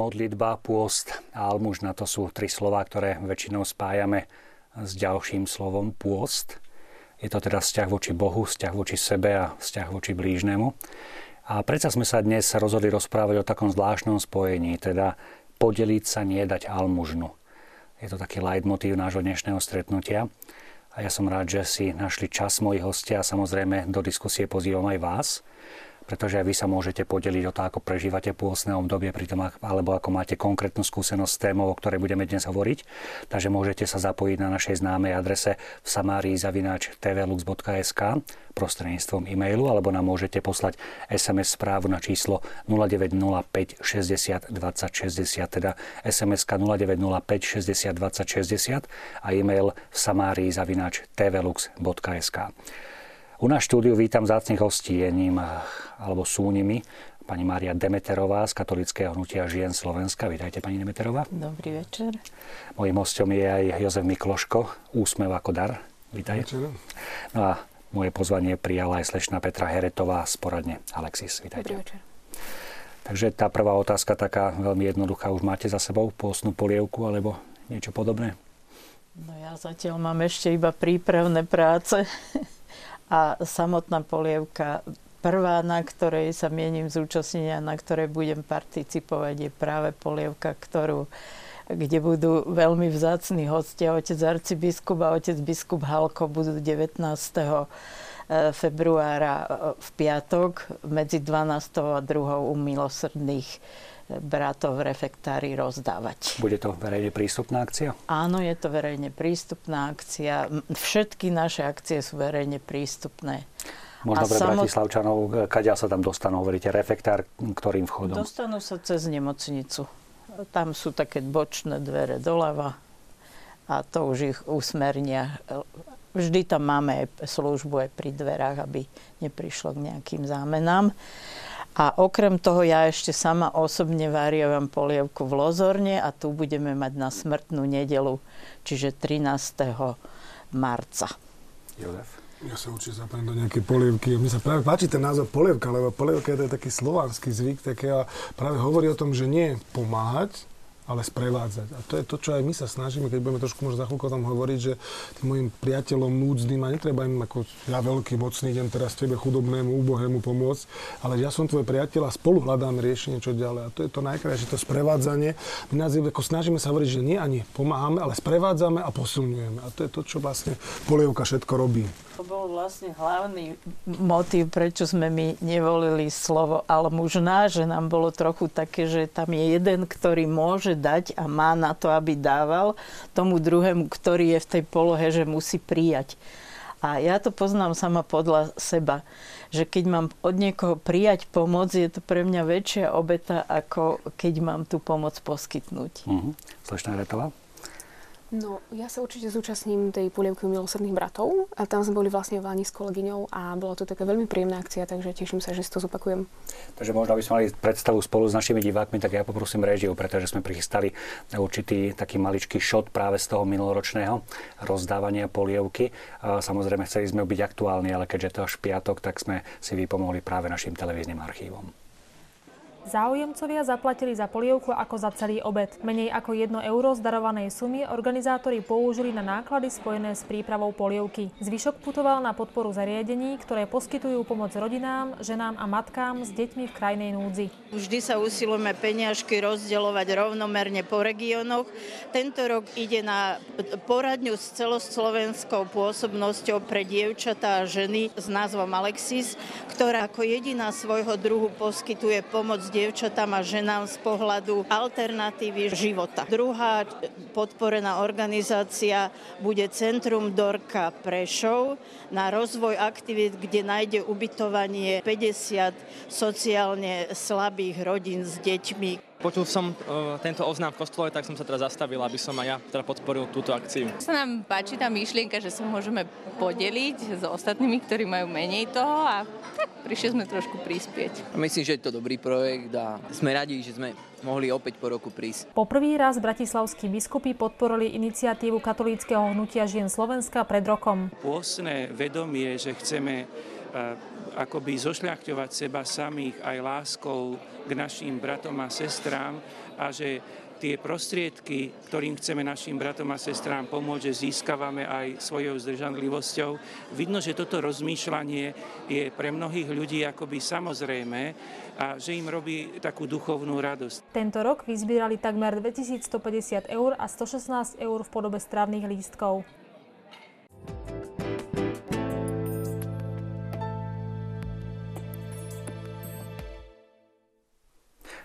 modlitba, pôst a almužna to sú tri slova, ktoré väčšinou spájame s ďalším slovom pôst. Je to teda vzťah voči Bohu, vzťah voči sebe a vzťah voči blížnemu. A predsa sme sa dnes rozhodli rozprávať o takom zvláštnom spojení, teda podeliť sa, nie dať almužnu. Je to taký leitmotív nášho dnešného stretnutia. A ja som rád, že si našli čas moji hostia a samozrejme do diskusie pozývam aj vás pretože aj vy sa môžete podeliť o to, ako prežívate pôstne obdobie, pritom, alebo ako máte konkrétnu skúsenosť s témou, o ktorej budeme dnes hovoriť. Takže môžete sa zapojiť na našej známej adrese v samárii zavináč tvlux.sk prostredníctvom e-mailu, alebo nám môžete poslať SMS správu na číslo 0905 60 20 60, teda SMS 0905 60 20 60 a e-mail v samárii zavináč tvlux.sk. U nás štúdiu vítam zácných hostí, je ním, alebo sú nimi, pani Mária Demeterová z Katolického hnutia žien Slovenska. Vítajte, pani Demeterová. Dobrý večer. Mojím hostom je aj Jozef Mikloško, Úsmev ako dar. Vítaj. Večer. No a moje pozvanie prijala aj slečna Petra Heretová z poradne Alexis. Vítajte. Dobrý večer. Takže tá prvá otázka taká veľmi jednoduchá. Už máte za sebou pôstnu polievku alebo niečo podobné? No ja zatiaľ mám ešte iba prípravné práce. a samotná polievka prvá, na ktorej sa mienim a na ktorej budem participovať, je práve polievka, ktorú kde budú veľmi vzácni hostia. Otec arcibiskup a otec biskup Halko budú 19 e, februára e, v piatok medzi 12. a 2. u milosrdných bratov refektári rozdávať. Bude to verejne prístupná akcia? Áno, je to verejne prístupná akcia. Všetky naše akcie sú verejne prístupné. Možno pre samot... Bratislavčanov, kadia sa tam dostanú, hovoríte, refektár, ktorým vchodom? Dostanú sa cez nemocnicu. Tam sú také bočné dvere doľava a to už ich usmernia. Vždy tam máme aj službu aj pri dverách, aby neprišlo k nejakým zámenám. A okrem toho ja ešte sama osobne varievam polievku v Lozorne a tu budeme mať na smrtnú nedelu, čiže 13. marca. Jozef? Ja sa určite zapájam do nejakej polievky. Mne sa práve páči ten názov polievka, lebo polievka je to taký slovanský zvyk, tak ja práve hovorí o tom, že nie pomáhať, ale sprevádzať. A to je to, čo aj my sa snažíme, keď budeme trošku možno za chvíľku tam hovoriť, že tým mojim priateľom núdznym, a netreba im ako ja veľký, mocný, idem teraz tebe chudobnému, úbohému pomôcť, ale ja som tvoj priateľ a spolu hľadáme riešenie, čo ďalej. A to je to najkrajšie, to sprevádzanie. My nás ako snažíme sa hovoriť, že nie ani pomáhame, ale sprevádzame a posilňujeme. A to je to, čo vlastne polievka všetko robí. To bol vlastne hlavný motív, prečo sme my nevolili slovo almužná, že nám bolo trochu také, že tam je jeden, ktorý môže dať a má na to, aby dával tomu druhému, ktorý je v tej polohe, že musí prijať. A ja to poznám sama podľa seba, že keď mám od niekoho prijať pomoc, je to pre mňa väčšia obeta, ako keď mám tú pomoc poskytnúť. Uh-huh. Slečná Retová? No, ja sa určite zúčastním tej polievky milosrdných bratov. A tam sme boli vlastne v Váni s kolegyňou a bola to taká veľmi príjemná akcia, takže teším sa, že si to zopakujem. Takže možno by sme mali predstavu spolu s našimi divákmi, tak ja poprosím režiu, pretože sme prichystali určitý taký maličký šot práve z toho minuloročného rozdávania polievky. Samozrejme, chceli sme byť aktuálni, ale keďže to až piatok, tak sme si vypomohli práve našim televíznym archívom. Záujemcovia zaplatili za polievku ako za celý obed. Menej ako 1 euro z darovanej sumy organizátori použili na náklady spojené s prípravou polievky. Zvyšok putoval na podporu zariadení, ktoré poskytujú pomoc rodinám, ženám a matkám s deťmi v krajnej núdzi. Vždy sa usilujeme peniažky rozdeľovať rovnomerne po regiónoch. Tento rok ide na poradňu s celoslovenskou pôsobnosťou pre dievčatá a ženy s názvom Alexis, ktorá ako jediná svojho druhu poskytuje pomoc dievčatám a ženám z pohľadu alternatívy života. Druhá podporená organizácia bude Centrum Dorka Prešov na rozvoj aktivít, kde nájde ubytovanie 50 sociálne slabých rodín s deťmi. Počul som uh, tento oznám v kostole, tak som sa teraz zastavil, aby som aj ja teda podporil túto akciu. Sa nám páči tá myšlienka, že sa môžeme podeliť s ostatnými, ktorí majú menej toho a tak prišli sme trošku prispieť. Myslím, že je to dobrý projekt a sme radi, že sme mohli opäť po roku prísť. Po prvý raz bratislavskí biskupy podporili iniciatívu katolíckého hnutia žien Slovenska pred rokom. Pôsne vedomie, že chceme akoby zošľachťovať seba samých aj láskou k našim bratom a sestrám a že tie prostriedky, ktorým chceme našim bratom a sestrám pomôcť, že získavame aj svojou zdržanlivosťou. Vidno, že toto rozmýšľanie je pre mnohých ľudí akoby samozrejme a že im robí takú duchovnú radosť. Tento rok vyzbierali takmer 2150 eur a 116 eur v podobe strávnych lístkov.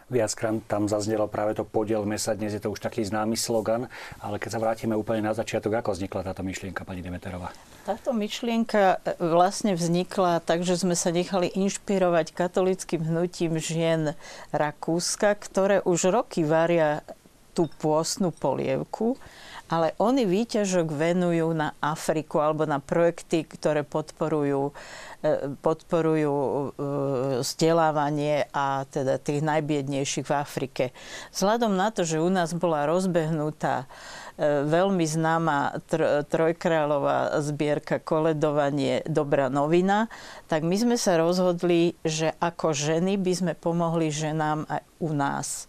Viackrát tam zaznelo práve to podielme sa, dnes je to už taký známy slogan, ale keď sa vrátime úplne na začiatok, ako vznikla táto myšlienka, pani Demeterová? Táto myšlienka e, vlastne vznikla tak, že sme sa nechali inšpirovať katolickým hnutím žien Rakúska, ktoré už roky varia tú pôstnu polievku ale oni výťažok venujú na Afriku alebo na projekty, ktoré podporujú, e, podporujú e, vzdelávanie a teda tých najbiednejších v Afrike. Vzhľadom na to, že u nás bola rozbehnutá e, veľmi známa trojkráľová zbierka koledovanie Dobrá novina, tak my sme sa rozhodli, že ako ženy by sme pomohli ženám aj u nás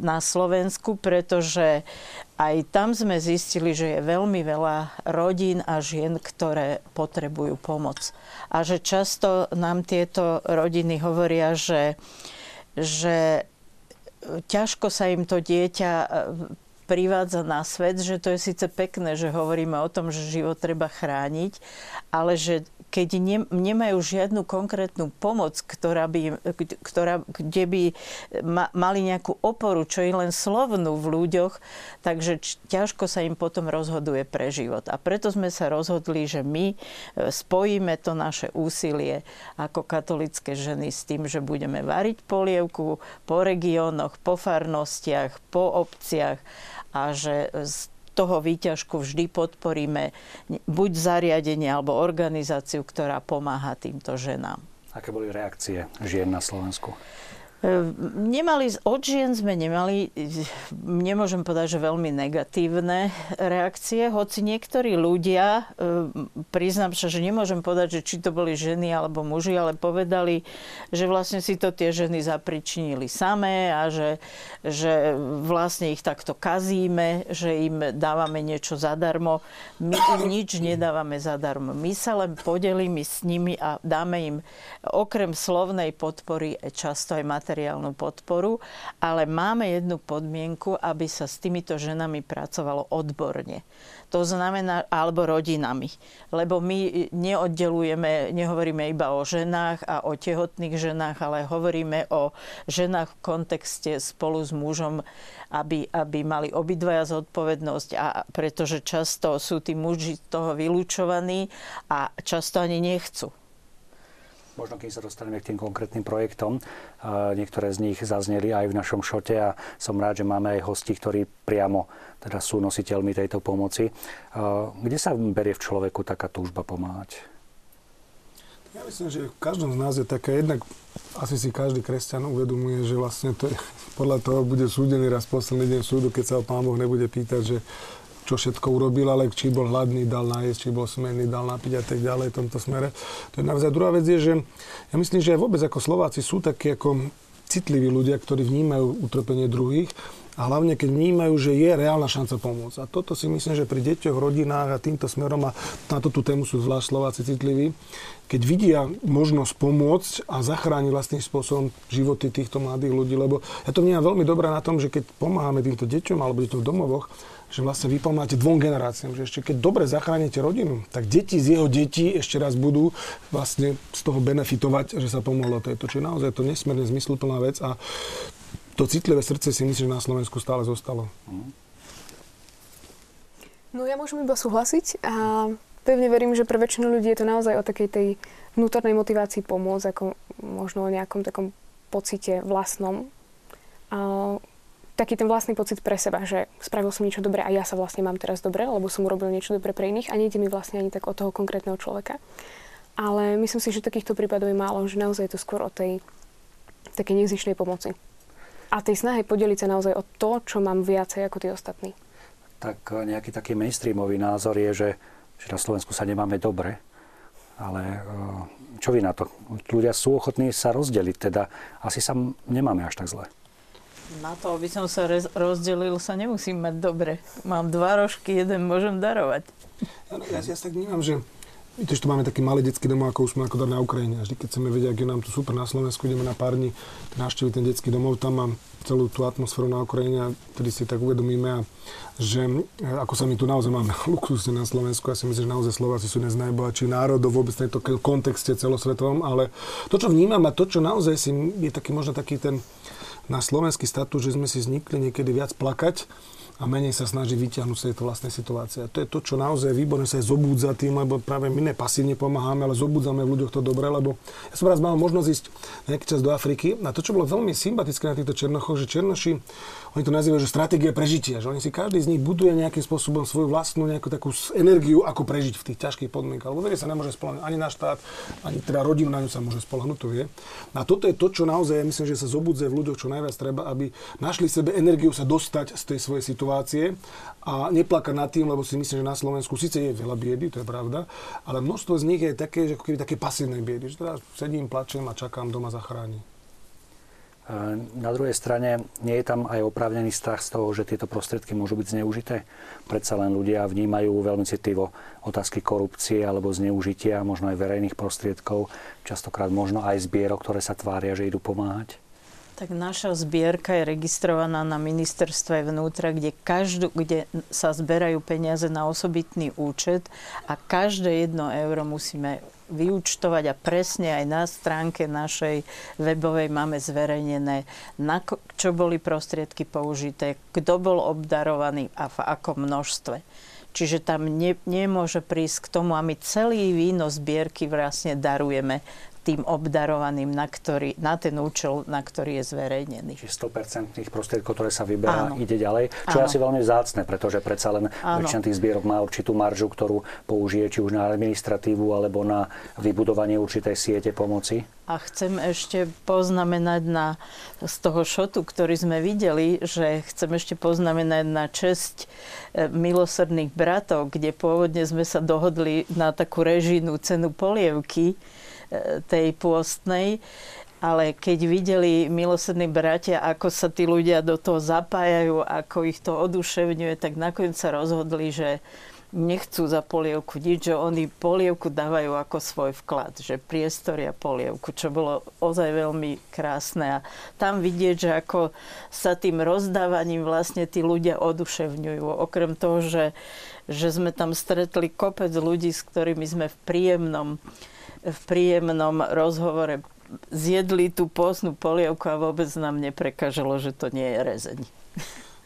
na Slovensku, pretože aj tam sme zistili, že je veľmi veľa rodín a žien, ktoré potrebujú pomoc. A že často nám tieto rodiny hovoria, že, že ťažko sa im to dieťa privádza na svet, že to je síce pekné, že hovoríme o tom, že život treba chrániť, ale že keď ne, nemajú žiadnu konkrétnu pomoc, ktorá by, ktorá, kde by ma, mali nejakú oporu, čo je len slovnú v ľuďoch, takže ťažko sa im potom rozhoduje pre život. A preto sme sa rozhodli, že my e, spojíme to naše úsilie ako katolické ženy s tým, že budeme variť polievku po regiónoch, po farnostiach, po obciach a že z toho výťažku vždy podporíme buď zariadenie alebo organizáciu, ktorá pomáha týmto ženám. Aké boli reakcie žien na Slovensku? Nemali, od žien sme nemali, nemôžem povedať, že veľmi negatívne reakcie, hoci niektorí ľudia, priznám sa, že nemôžem povedať, že či to boli ženy alebo muži, ale povedali, že vlastne si to tie ženy zapričinili samé a že, že vlastne ich takto kazíme, že im dávame niečo zadarmo. My im nič nedávame zadarmo. My sa len podelíme s nimi a dáme im okrem slovnej podpory často aj materiálne materiálnu podporu, ale máme jednu podmienku, aby sa s týmito ženami pracovalo odborne. To znamená, alebo rodinami. Lebo my neoddelujeme, nehovoríme iba o ženách a o tehotných ženách, ale hovoríme o ženách v kontexte spolu s mužom, aby, aby mali obidvaja zodpovednosť, a pretože často sú tí muži z toho vylúčovaní a často ani nechcú. Možno keď sa dostaneme k tým konkrétnym projektom, niektoré z nich zazneli aj v našom šote a som rád, že máme aj hosti, ktorí priamo teda sú nositeľmi tejto pomoci. Kde sa berie v človeku taká túžba pomáhať? Ja myslím, že v každom z nás je taká jednak, asi si každý kresťan uvedomuje, že vlastne to je, podľa toho bude súdený raz posledný deň súdu, keď sa ho Pán Boh nebude pýtať, že čo všetko urobil, ale či bol hladný, dal nájsť, či bol smerný, dal napiť a tak ďalej v tomto smere. To je naozaj druhá vec je, že ja myslím, že aj vôbec ako Slováci sú takí ako citliví ľudia, ktorí vnímajú utrpenie druhých a hlavne keď vnímajú, že je reálna šanca pomôcť. A toto si myslím, že pri deťoch, rodinách a týmto smerom a na toto tému sú zvlášť Slováci citliví, keď vidia možnosť pomôcť a zachrániť vlastným spôsobom životy týchto mladých ľudí, lebo ja to vnímam veľmi dobré na tom, že keď pomáhame týmto deťom alebo deťom v domovoch, že vlastne vy pomáhate dvom generáciám, že ešte keď dobre zachránite rodinu, tak deti z jeho detí ešte raz budú vlastne z toho benefitovať, že sa pomohlo tejto. Čiže naozaj to nesmierne zmysluplná vec a to citlivé srdce si myslím, že na Slovensku stále zostalo. No ja môžem iba súhlasiť a pevne verím, že pre väčšinu ľudí je to naozaj o takej tej vnútornej motivácii pomôcť, ako možno o nejakom takom pocite vlastnom. A taký ten vlastný pocit pre seba, že spravil som niečo dobré a ja sa vlastne mám teraz dobre, lebo som urobil niečo dobré pre iných a nejde mi vlastne ani tak o toho konkrétneho človeka. Ale myslím si, že takýchto prípadov je málo, že naozaj je to skôr o tej takej nezišnej pomoci. A tej snahe podeliť sa naozaj o to, čo mám viacej ako tí ostatní. Tak e, nejaký taký mainstreamový názor je, že, že na Slovensku sa nemáme dobre, ale uh, čo vy na to? Ľudia sú ochotní sa rozdeliť, teda asi sa nemáme až tak zle. Na to, aby som sa rozdelil, sa nemusím mať dobre. Mám dva rožky, jeden môžem darovať. Ja, ja, ja tak vnímam, že tiež tu máme taký malý detský domov, ako už sme ako na Ukrajine. A vždy, keď chceme vedieť, ak je nám tu super na Slovensku, ideme na pár dní navštíviť ten detský domov, tam mám celú tú atmosféru na Ukrajine a tedy si tak uvedomíme, a, že e, ako sa my tu naozaj máme luxusne na Slovensku, ja si myslím, že naozaj Slováci sú dnes najbohatší národov vôbec v tejto kontexte celosvetovom, ale to, čo vnímam a to, čo naozaj si je taký možno taký ten na slovenský status, že sme si znikli niekedy viac plakať, a menej sa snaží vyťahnuť z tejto vlastnej situácie. A to je to, čo naozaj je výborné sa aj zobúdza tým, lebo práve my nepasívne pomáhame, ale zobúdzame v ľuďoch to dobre, lebo ja som raz mal možnosť ísť nejaký čas do Afriky a to, čo bolo veľmi sympatické na týchto Černochoch, že Černoši oni to nazývajú, že stratégia prežitia, že oni si každý z nich buduje nejakým spôsobom svoju vlastnú nejakú takú energiu, ako prežiť v tých ťažkých podmienkach. Lebo verie sa nemôže spolahnúť ani na štát, ani teda rodinu na ňu sa môže spolahnúť, to vie. A toto je to, čo naozaj, ja myslím, že sa zobudze v ľuďoch čo najviac treba, aby našli sebe energiu sa dostať z tej svojej situácie a neplakať nad tým, lebo si myslím, že na Slovensku síce je veľa biedy, to je pravda, ale množstvo z nich je také, že ako keby také pasívne biedy, že teraz sedím, plačem a čakám doma zachráni. Na druhej strane, nie je tam aj oprávnený strach z toho, že tieto prostriedky môžu byť zneužité? Predsa len ľudia vnímajú veľmi citlivo otázky korupcie alebo zneužitia, možno aj verejných prostriedkov, častokrát možno aj zbierok, ktoré sa tvária, že idú pomáhať? Tak naša zbierka je registrovaná na ministerstve vnútra, kde, každú, kde sa zberajú peniaze na osobitný účet a každé jedno euro musíme vyúčtovať a presne aj na stránke našej webovej máme zverejnené, na čo boli prostriedky použité, kto bol obdarovaný a v akom množstve. Čiže tam ne, nemôže prísť k tomu a my celý výnos zbierky vlastne darujeme tým obdarovaným, na, ktorý, na ten účel, na ktorý je zverejnený. Čiže 100% prostriedkov, ktoré sa vyberá, Áno. ide ďalej, čo Áno. je asi veľmi vzácne, pretože predsa len Áno. väčšina tých zbierok má určitú maržu, ktorú použije či už na administratívu alebo na vybudovanie určitej siete pomoci. A chcem ešte poznamenať na, z toho šotu, ktorý sme videli, že chcem ešte poznamenať na česť e, milosrdných bratov, kde pôvodne sme sa dohodli na takú režijnú cenu polievky, tej pôstnej, ale keď videli milosrdní bratia, ako sa tí ľudia do toho zapájajú, ako ich to oduševňuje, tak nakoniec sa rozhodli, že nechcú za polievku nič, že oni polievku dávajú ako svoj vklad, že priestoria polievku, čo bolo ozaj veľmi krásne. A tam vidieť, že ako sa tým rozdávaním vlastne tí ľudia oduševňujú. Okrem toho, že, že sme tam stretli kopec ľudí, s ktorými sme v príjemnom v príjemnom rozhovore zjedli tú postnú polievku a vôbec nám neprekažalo, že to nie je rezeň.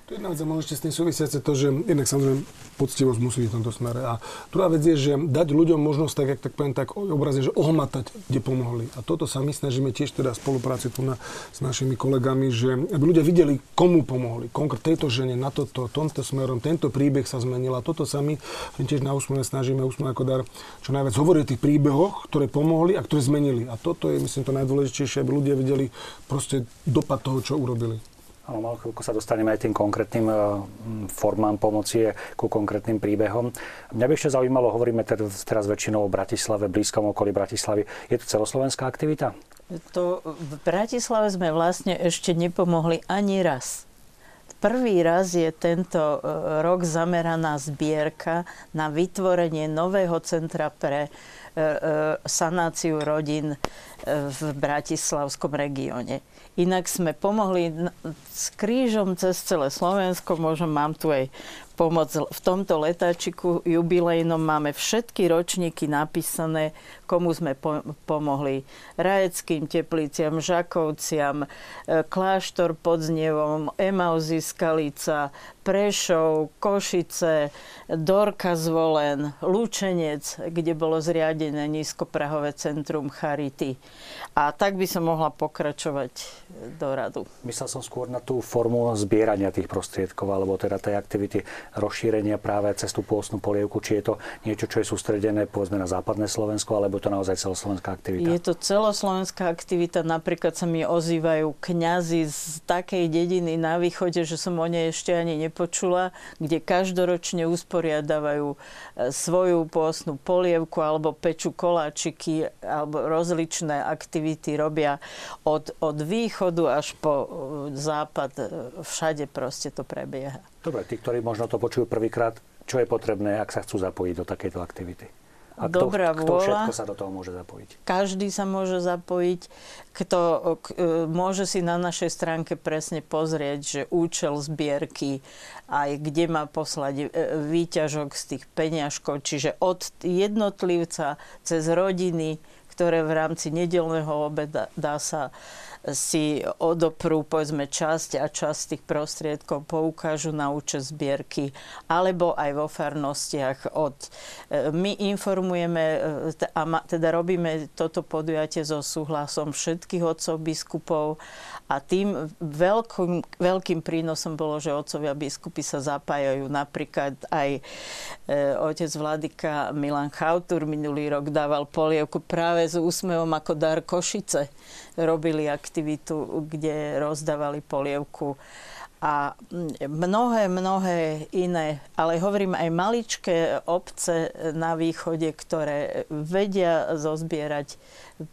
To je jedna vec, možno ešte s tým súvisiace to, že jednak samozrejme poctivosť musí byť v tomto smere. A druhá vec je, že dať ľuďom možnosť, tak, jak tak poviem, tak obrazne, že ohmatať, kde pomohli. A toto sa my snažíme tiež teda spolupráci tu na, s našimi kolegami, že aby ľudia videli, komu pomohli. Konkrétne tejto žene, na toto, tomto smerom, tento príbeh sa zmenil. A toto sa my tiež na úsmeve snažíme, úsmeve ako dar, čo najviac hovoriť o tých príbehoch, ktoré pomohli a ktoré zmenili. A toto je, myslím, to najdôležitejšie, aby ľudia videli proste dopad toho, čo urobili. Áno, mal chvíľku sa dostaneme aj tým konkrétnym eh, formám pomoci, ku konkrétnym príbehom. Mňa by ešte zaujímalo, hovoríme teraz väčšinou o Bratislave, blízkom okolí Bratislavy. Je to celoslovenská aktivita? To v Bratislave sme vlastne ešte nepomohli ani raz. Prvý raz je tento eh, rok zameraná zbierka na vytvorenie nového centra pre sanáciu rodín v Bratislavskom regióne. Inak sme pomohli s krížom cez celé Slovensko. Možno mám tu aj pomoc. V tomto letáčiku jubilejnom máme všetky ročníky napísané, komu sme po- pomohli. Rajeckým tepliciam, Žakovciam, e, Kláštor pod Znievom, Emauzy Skalica, Prešov, Košice, Dorka Zvolen, Lučenec, kde bolo zriadené nízkoprahové centrum Charity. A tak by som mohla pokračovať do radu. Myslel som skôr na tú formu zbierania tých prostriedkov, alebo teda tej aktivity. rozšírenia práve cez tú pôstnu polievku, či je to niečo, čo je sústredené povedzme na západné Slovensko, alebo je to naozaj celoslovenská aktivita? Je to celoslovenská aktivita, napríklad sa mi ozývajú kňazi z takej dediny na východe, že som o nej ešte ani nepočula, kde každoročne usporiadavajú e, svoju pôstnu polievku alebo peču koláčiky alebo rozličné aktivity robia od, od východu až po e, západ. E, všade proste to prebieha. Dobre, tí, ktorí možno to počujú prvýkrát, čo je potrebné, ak sa chcú zapojiť do takejto aktivity? A kto, Dobrá kto vôľa. všetko sa do toho môže zapojiť? Každý sa môže zapojiť. Kto k, e, môže si na našej stránke presne pozrieť, že účel zbierky, aj kde má poslať e, výťažok z tých peňažkov, čiže od jednotlivca cez rodiny, ktoré v rámci nedelného obeda dá sa si odoprú povedzme časť a časť tých prostriedkov poukážu na účet zbierky alebo aj vo farnostiach od... e, My informujeme e, a teda robíme toto podujatie so súhlasom všetkých otcov biskupov a tým veľkým, veľkým prínosom bolo, že otcovia biskupy sa zapájajú. Napríklad aj e, otec Vladyka Milan Chautur minulý rok dával polievku práve s úsmevom ako dar Košice robili aktivitu, kde rozdávali polievku. A mnohé, mnohé iné, ale hovorím aj maličké obce na východe, ktoré vedia zozbierať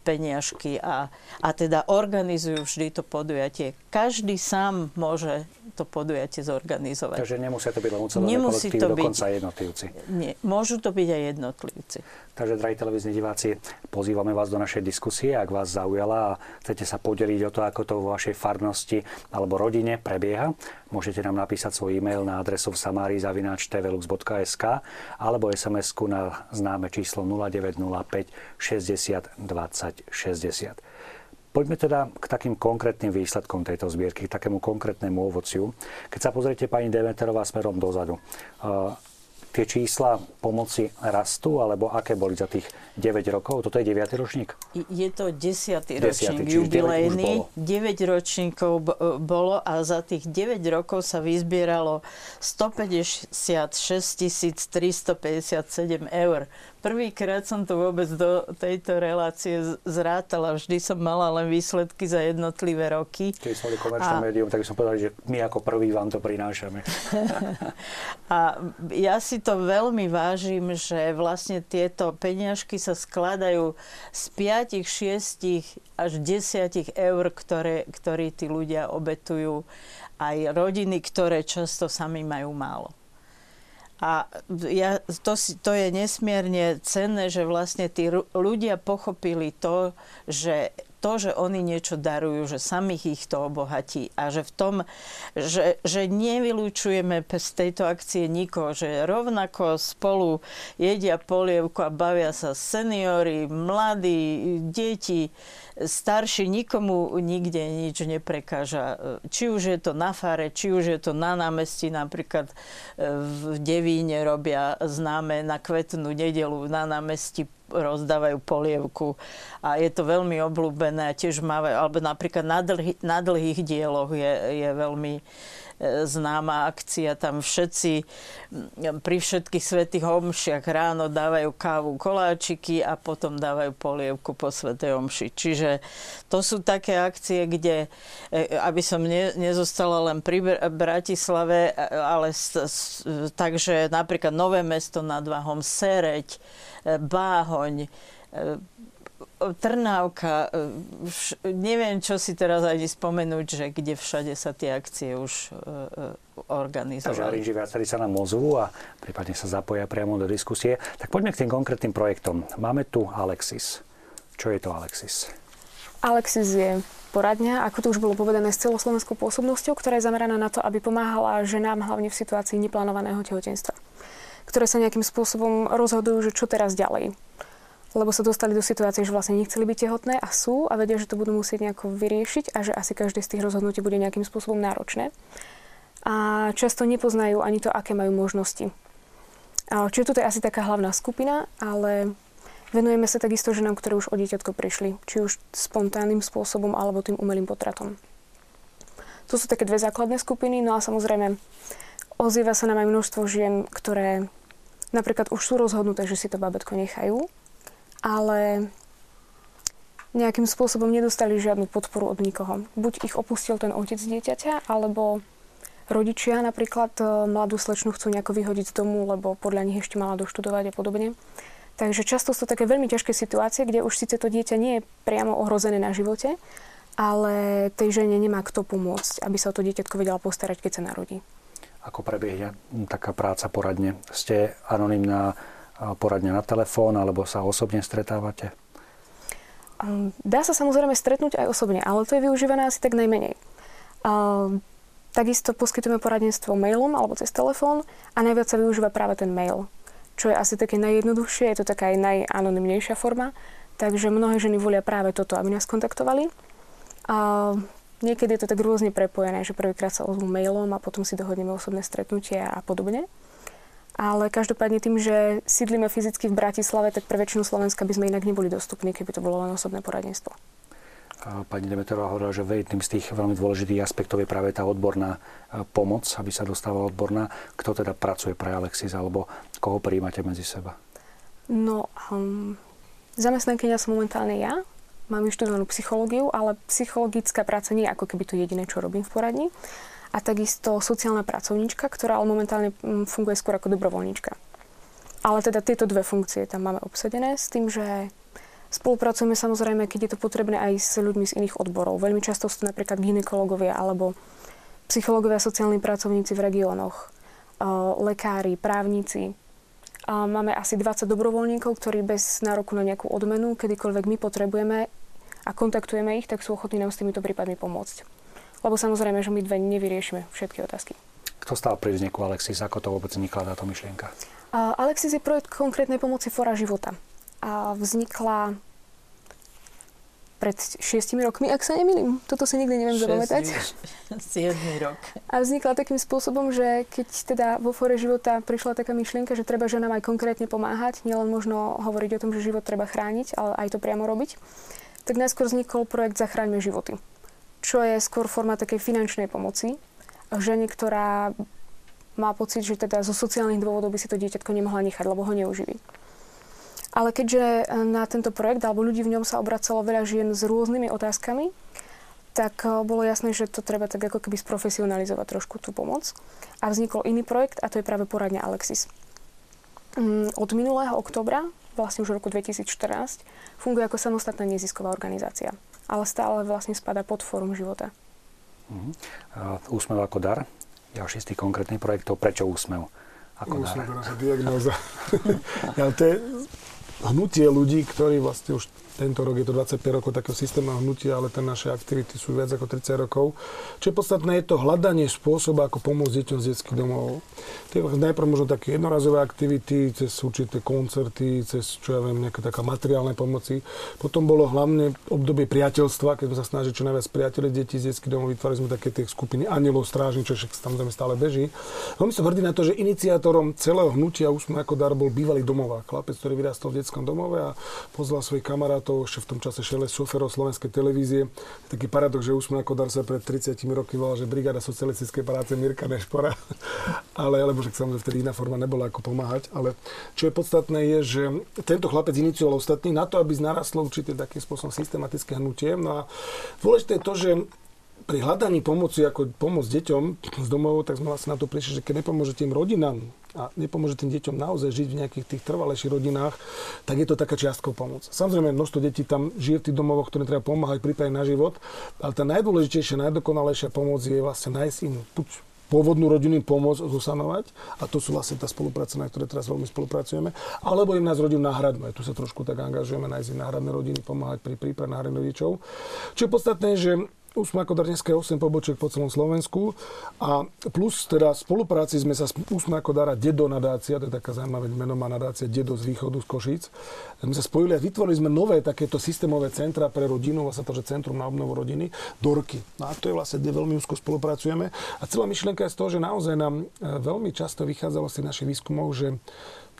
peniažky a, a teda organizujú vždy to podujatie. Každý sám môže to podujatie zorganizovať. Takže nemusia to byť len ucelené Nemusí kolektívy, to byť- dokonca jednotlivci. Nie, môžu to byť aj jednotlivci. Takže, drahí televízni diváci, pozývame vás do našej diskusie, ak vás zaujala a chcete sa podeliť o to, ako to vo vašej farnosti alebo rodine prebieha. Môžete nám napísať svoj e-mail na adresu v samári.tvlux.sk alebo SMS-ku na známe číslo 0905 60 20 60. Poďme teda k takým konkrétnym výsledkom tejto zbierky, k takému konkrétnemu ovociu. Keď sa pozriete, pani Demeterová, smerom dozadu, uh, tie čísla pomoci rastú, alebo aké boli za tých 9 rokov? Toto je 9. ročník? Je to desiatý Desiatý, ročník, čiže jubilejný. deväť už 9 ročníkov b- bolo a za tých 9 rokov sa vyzbieralo 156 357 eur. Prvýkrát som to vôbec do tejto relácie zrátala. Vždy som mala len výsledky za jednotlivé roky. Keď sme boli komerčné A- médium, tak som povedal, že my ako prvý vám to prinášame. A ja si to veľmi vážim, že vlastne tieto peniažky sa skladajú z 5, 6 až 10 eur, ktoré, ktorí tí ľudia obetujú aj rodiny, ktoré často sami majú málo. A ja, to, to je nesmierne cenné, že vlastne tí ľudia pochopili to, že to, že oni niečo darujú, že samých ich to obohatí a že v tom, že, že nevylúčujeme pe- z tejto akcie nikoho, že rovnako spolu jedia polievku a bavia sa seniory, mladí, deti, starší, nikomu nikde nič neprekáža. Či už je to na fare, či už je to na námestí, napríklad e, v Devíne robia známe na kvetnú nedelu na námestí rozdávajú polievku a je to veľmi obľúbené tiež má, alebo napríklad na, dlhý, na dlhých dieloch je, je veľmi známa akcia. Tam všetci pri všetkých svetých omšiach ráno dávajú kávu, koláčiky a potom dávajú polievku po svetej omši. Čiže to sú také akcie, kde, e, aby som ne, nezostala len pri Br- Bratislave, e, ale takže napríklad Nové mesto nad Váhom, Sereď, e, Báhoň, Trnávka, e, vš- neviem, čo si teraz ani spomenúť, že kde všade sa tie akcie už e, e, Takže organizovali. Arinži viacerí sa nám ozvú a prípadne sa zapoja priamo do diskusie. Tak poďme k tým konkrétnym projektom. Máme tu Alexis. Čo je to Alexis? Alexis je poradňa, ako to už bolo povedané, s celoslovenskou pôsobnosťou, ktorá je zameraná na to, aby pomáhala ženám hlavne v situácii neplánovaného tehotenstva, ktoré sa nejakým spôsobom rozhodujú, že čo teraz ďalej. Lebo sa dostali do situácie, že vlastne nechceli byť tehotné a sú a vedia, že to budú musieť nejako vyriešiť a že asi každé z tých rozhodnutí bude nejakým spôsobom náročné. A často nepoznajú ani to, aké majú možnosti. Čiže toto je asi taká hlavná skupina, ale venujeme sa takisto ženám, ktoré už o dieťatko prišli, či už spontánnym spôsobom alebo tým umelým potratom. To sú také dve základné skupiny, no a samozrejme ozýva sa nám aj množstvo žien, ktoré napríklad už sú rozhodnuté, že si to babetko nechajú, ale nejakým spôsobom nedostali žiadnu podporu od nikoho. Buď ich opustil ten otec dieťaťa, alebo rodičia napríklad e, mladú slečnu chcú nejako vyhodiť z domu, lebo podľa nich ešte mala doštudovať a podobne. Takže často sú také veľmi ťažké situácie, kde už síce to dieťa nie je priamo ohrozené na živote, ale tej žene nemá kto pomôcť, aby sa o to dieťatko vedela postarať, keď sa narodí. Ako prebiehne taká práca poradne? Ste anonimná poradňa na telefón alebo sa osobne stretávate? Dá sa samozrejme stretnúť aj osobne, ale to je využívané asi tak najmenej. Takisto poskytujeme poradenstvo mailom alebo cez telefón a najviac sa využíva práve ten mail, čo je asi také najjednoduchšie, je to taká aj najanonymnejšia forma, takže mnohé ženy volia práve toto, aby nás kontaktovali. A niekedy je to tak rôzne prepojené, že prvýkrát sa ozvú mailom a potom si dohodneme osobné stretnutia a podobne. Ale každopádne tým, že sídlime fyzicky v Bratislave, tak pre väčšinu Slovenska by sme inak neboli dostupní, keby to bolo len osobné poradenstvo. Pani Demeterová hovorila, že jedným z tých veľmi dôležitých aspektov je práve tá odborná e, pomoc, aby sa dostávala odborná. Kto teda pracuje pre Alexis, alebo koho prijímate medzi seba? No, um, zamestnankyňa som momentálne ja. Mám vyštudovanú psychológiu, ale psychologická práca nie je ako keby to jediné, čo robím v poradni a takisto sociálna pracovníčka, ktorá ale momentálne mm, funguje skôr ako dobrovoľníčka. Ale teda tieto dve funkcie tam máme obsadené s tým, že spolupracujeme samozrejme, keď je to potrebné aj s ľuďmi z iných odborov. Veľmi často sú to napríklad ginekológovia alebo psychológovia, sociálni pracovníci v regiónoch, lekári, právnici. Máme asi 20 dobrovoľníkov, ktorí bez nároku na nejakú odmenu, kedykoľvek my potrebujeme a kontaktujeme ich, tak sú ochotní nám s týmito prípadmi pomôcť lebo samozrejme, že my dve nevyriešime všetky otázky. Kto stál pri vzniku Alexis? Ako to vôbec vznikla táto myšlienka? Uh, Alexis je projekt konkrétnej pomoci Fora života. A vznikla pred šiestimi rokmi, ak sa nemýlim. Toto si nikdy neviem zapamätať. Siedmy rok. A vznikla takým spôsobom, že keď teda vo Fore života prišla taká myšlienka, že treba ženám aj konkrétne pomáhať, nielen možno hovoriť o tom, že život treba chrániť, ale aj to priamo robiť, tak najskôr vznikol projekt Zachráňme životy čo je skôr forma takej finančnej pomoci žene, ktorá má pocit, že teda zo sociálnych dôvodov by si to dieťatko nemohla nechať, lebo ho neuživí. Ale keďže na tento projekt alebo ľudí v ňom sa obracalo veľa žien s rôznymi otázkami, tak eh, bolo jasné, že to treba tak ako keby sprofesionalizovať trošku tú pomoc. A vznikol iný projekt a to je práve poradňa Alexis. Mm, od minulého oktobra, vlastne už v roku 2014, funguje ako samostatná nezisková organizácia ale stále vlastne spada pod fórum života. Uh-huh. Úsmev ako dar, ďalší z tých konkrétnych projektov. Prečo úsmev ako úsmev dar? Úsmev diagnóza. ja, to je hnutie ľudí, ktorí vlastne už tento rok je to 25 rokov takého systému hnutia, ale ten naše aktivity sú viac ako 30 rokov. Čo je podstatné, je to hľadanie spôsoba, ako pomôcť deťom z detských domov. To je najprv možno také jednorazové aktivity, cez určité koncerty, cez čo ja viem, nejaké taká materiálne pomoci. Potom bolo hlavne obdobie priateľstva, keď sme sa snažili čo najviac priateľe detí z detských domov, vytvárali sme také tie skupiny anielov, strážničov, však samozrejme stále beží. Veľmi som hrdý na to, že iniciátorom celého hnutia Úsme ako dar bol bývalý domová, chlapec, ktorý vyrastol v detskom domove a pozval svojich kamarátov to ešte v tom čase šele šoferov slovenskej televízie. Taký paradox, že už sme ako dar sa pred 30 roky volal, že Brigáda socialistickej práce Mirka Nešpora. ale, alebo však samozrejme vtedy iná forma nebola ako pomáhať. Ale čo je podstatné je, že tento chlapec inicioval ostatní na to, aby narastlo určite takým spôsobom systematické hnutie. No a dôležité je to, že pri hľadaní pomoci, ako pomoc deťom z domov, tak sme vlastne na to prišli, že keď nepomôžete tým rodinám a nepomôže tým deťom naozaj žiť v nejakých tých trvalejších rodinách, tak je to taká čiastkou pomoc. Samozrejme, množstvo detí tam žije v tých domovoch, ktoré treba pomáhať, pripraviť na život, ale tá najdôležitejšia, najdokonalejšia pomoc je vlastne nájsť im pôvodnú rodinu pomoc zosanovať a to sú vlastne tá spolupráca, na ktorej teraz veľmi spolupracujeme, alebo im nás rodinu náhradnú. Tu sa trošku tak angažujeme, nájsť im náhradné rodiny, pomáhať pri príprave náhradných rodičov. Čo je podstatné, že už sme ako dneska 8 pobočiek po celom Slovensku a plus teda spolupráci sme sa už sme ako dara Dedo nadácia, to je taká zaujímavá meno má nadácia Dedo z východu, z Košíc. My sa spojili a vytvorili sme nové takéto systémové centra pre rodinu, vlastne to, že Centrum na obnovu rodiny, Dorky. No a to je vlastne, kde veľmi úzko spolupracujeme. A celá myšlienka je z toho, že naozaj nám e, veľmi často vychádzalo z našich výskumov, že